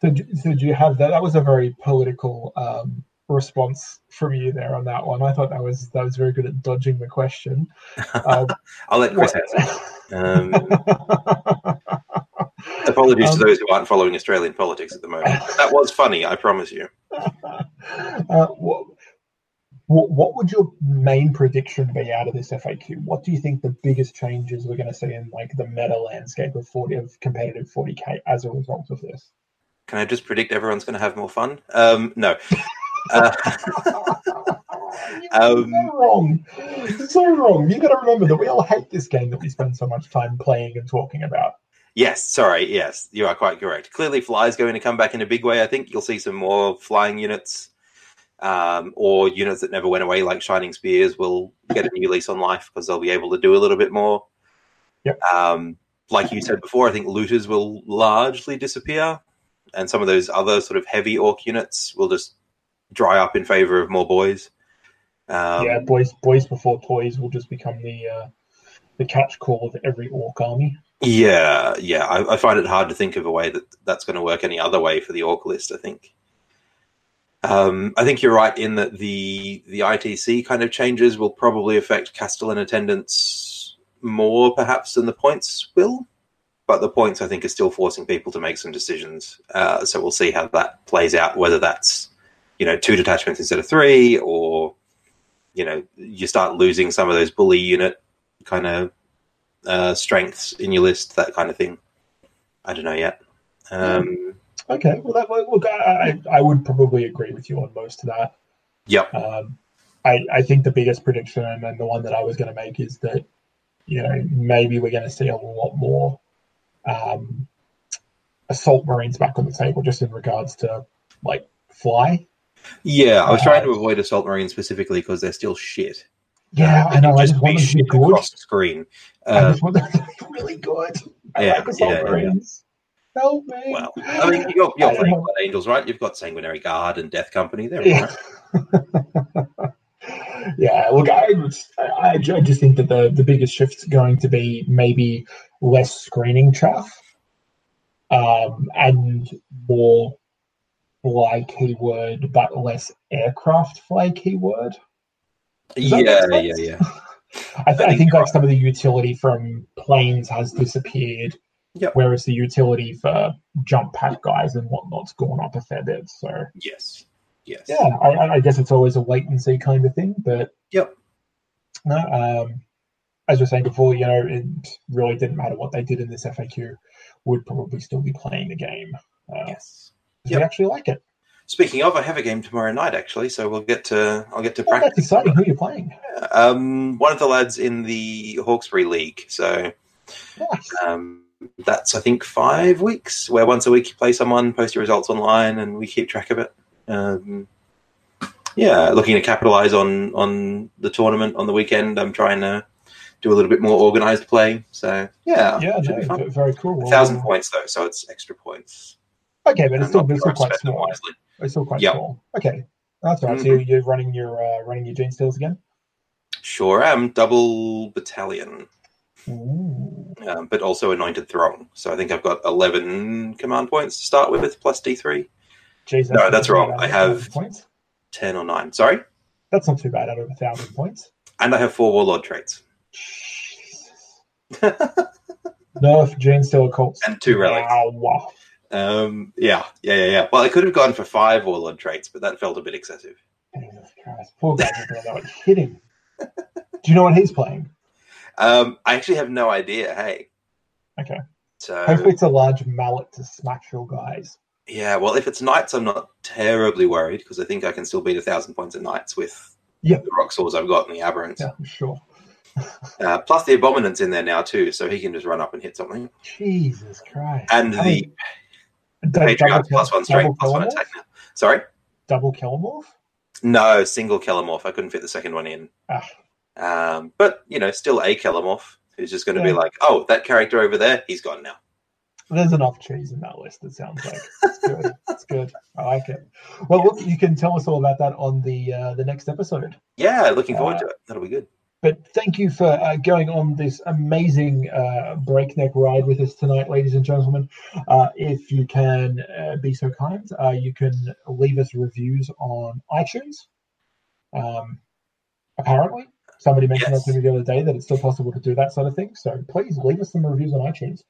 So, so do you have that? That was a very political um, response from you there on that one. I thought that was that was very good at dodging the question. Um, I'll let Chris answer. Um, apologies Um, to those who aren't following Australian politics at the moment. That was funny, I promise you. uh, what, what, what would your main prediction be out of this FAQ? What do you think the biggest changes we're going to see in like the meta landscape of 40 of competitive 40k as a result of this? Can I just predict everyone's going to have more fun? Um, no. Uh, Um, so wrong. So wrong. You got to remember that we all hate this game that we spend so much time playing and talking about. yes, sorry. Yes, you are quite correct. Clearly, fly is going to come back in a big way. I think you'll see some more flying units, um, or units that never went away, like Shining Spears, will get a new lease on life because they'll be able to do a little bit more. Yep. Um, like you said before, I think looters will largely disappear, and some of those other sort of heavy Ork units will just dry up in favor of more boys. Um, yeah, boys, boys before toys will just become the uh, the catch call of every Ork army. Yeah, yeah. I, I find it hard to think of a way that that's going to work any other way for the Ork list. I think. Um, I think you're right in that the the ITC kind of changes will probably affect Castellan attendance more, perhaps, than the points will. But the points, I think, are still forcing people to make some decisions. Uh, so we'll see how that plays out. Whether that's you know two detachments instead of three, or you know you start losing some of those bully unit kind of uh, strengths in your list, that kind of thing. I don't know yet. Um, Okay, well, that, look, I, I I would probably agree with you on most of that. yep. Um, I, I think the biggest prediction and the one that I was going to make is that, you know, maybe we're going to see a lot more um, assault marines back on the table just in regards to like fly. Yeah, I was Uh, trying to avoid assault marines specifically because they're still shit. Yeah, They I know. I just want be them to be shit good. across the screen. I Uh, just want them to be really good. I Yeah, like assault yeah, yeah. Help me. well, I mean, you're, you're I playing. Blood Angels, right? You've got Sanguinary Guard and Death Company. They're Yeah. yeah, look, I, I, I just think that the, the biggest shift's going to be maybe less screening chaff um, and more fly keyword, but less aircraft fly keyword. Yeah, yeah, yeah. I, th- I I think like some of the utility from planes has disappeared, Yep. whereas the utility for jump pack guys and whatnot's gone up a fair bit. So Yes, yes. yeah, I- I, I guess it's always a wait and see kind of thing. But Yep. no, um, as we were saying before, you know, it really didn't matter what they did in this FAQ. Would probably still be playing the game. Uh, yes. Yep. We actually like it. Speaking of, I have a game tomorrow night actually, so we'll get to I'll get to Oh, that's practice. exciting. Who are you playing? Um, one of the lads in the Hawkesbury League, so Nice. um, that's I think five weeks, where once a week you play someone, post your results online, and we keep track of it. Um, yeah, looking to capitalize on on the tournament on the weekend. I'm trying to do a little bit more organized play. So yeah, Yeah, no, very cool. A thousand points though, so it's extra points. Okay, but it's still, it's still quite small. wisely. It's still quite Yep. small. Okay, that's right. So Mhm. you're, running your uh, running your gene steals again. Sure am double battalion, um, but also anointed throng. So I think I've got eleven command points to start with, plus D three. Jesus, No, that's wrong. I out of a have- points. Ten or nine. Sorry, That's not too bad out of a thousand points. and I have four warlord traits Jesus. Nerf Genestealer Cults. and two relics. Wow. Um, yeah, yeah, yeah, yeah. Well, I could have gone for five warlord traits, but that felt a bit excessive. Jesus Christ. Poor guy doesn't know what hit him. Do you know what he's playing? Um, I actually have no idea. Hey, Okay. so Hopefully it's a large mallet to smash your guys. yeah. Well, if it's knights, I'm not terribly worried because I think I can still beat a thousand points of knights with Yeah. the rock swords I've got and the aberrants. Yeah, I'm sure. Uh, plus the abominant's in there now too, so he can just run up and hit something. Jesus Christ. And I the mean, patriarch kill- plus one strength, double plus one attack now. Sorry, Double Kelermorph? no single Kelermorph. I couldn't fit the second one in. Ah. Um, but you know, still a Kelermorph who's just going to be like, oh, that character over there, he's gone now. There's enough cheese in that list, it sounds like. It's good. it's good. I like it. Well, look, you can tell us all about that on the uh, the next episode. Yeah, looking forward Uh, to it. That'll be good. But thank you for uh, going on this amazing uh, breakneck ride with us tonight, ladies and gentlemen. Uh, if you can uh, be so kind, uh, you can leave us reviews on iTunes. Um, apparently, somebody mentioned Yes. that to me the other day that it's still possible to do that sort of thing. So please leave us some reviews on iTunes,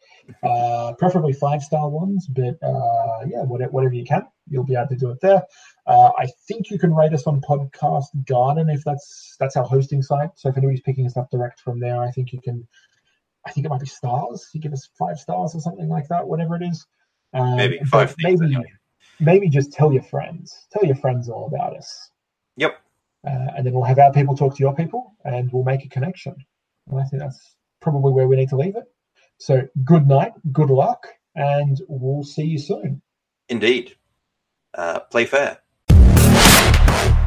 uh, preferably five star ones. But uh, yeah, whatever, whatever you can, you'll be able to do it there. Uh, I think you can rate us on Podcast Garden if that's that's our hosting site. So if anybody's picking us up direct from there, I think you can. I think it might be stars. You give us five stars or something like that, whatever it is. Um, Maybe five. Maybe anyway. maybe just tell your friends. Tell your friends all about us. Yep. Uh, and then we'll have our people talk to your people, and we'll make a connection. And I think that's probably where we need to leave it. So good night, good luck, and we'll see you soon. Indeed. Uh, play fair you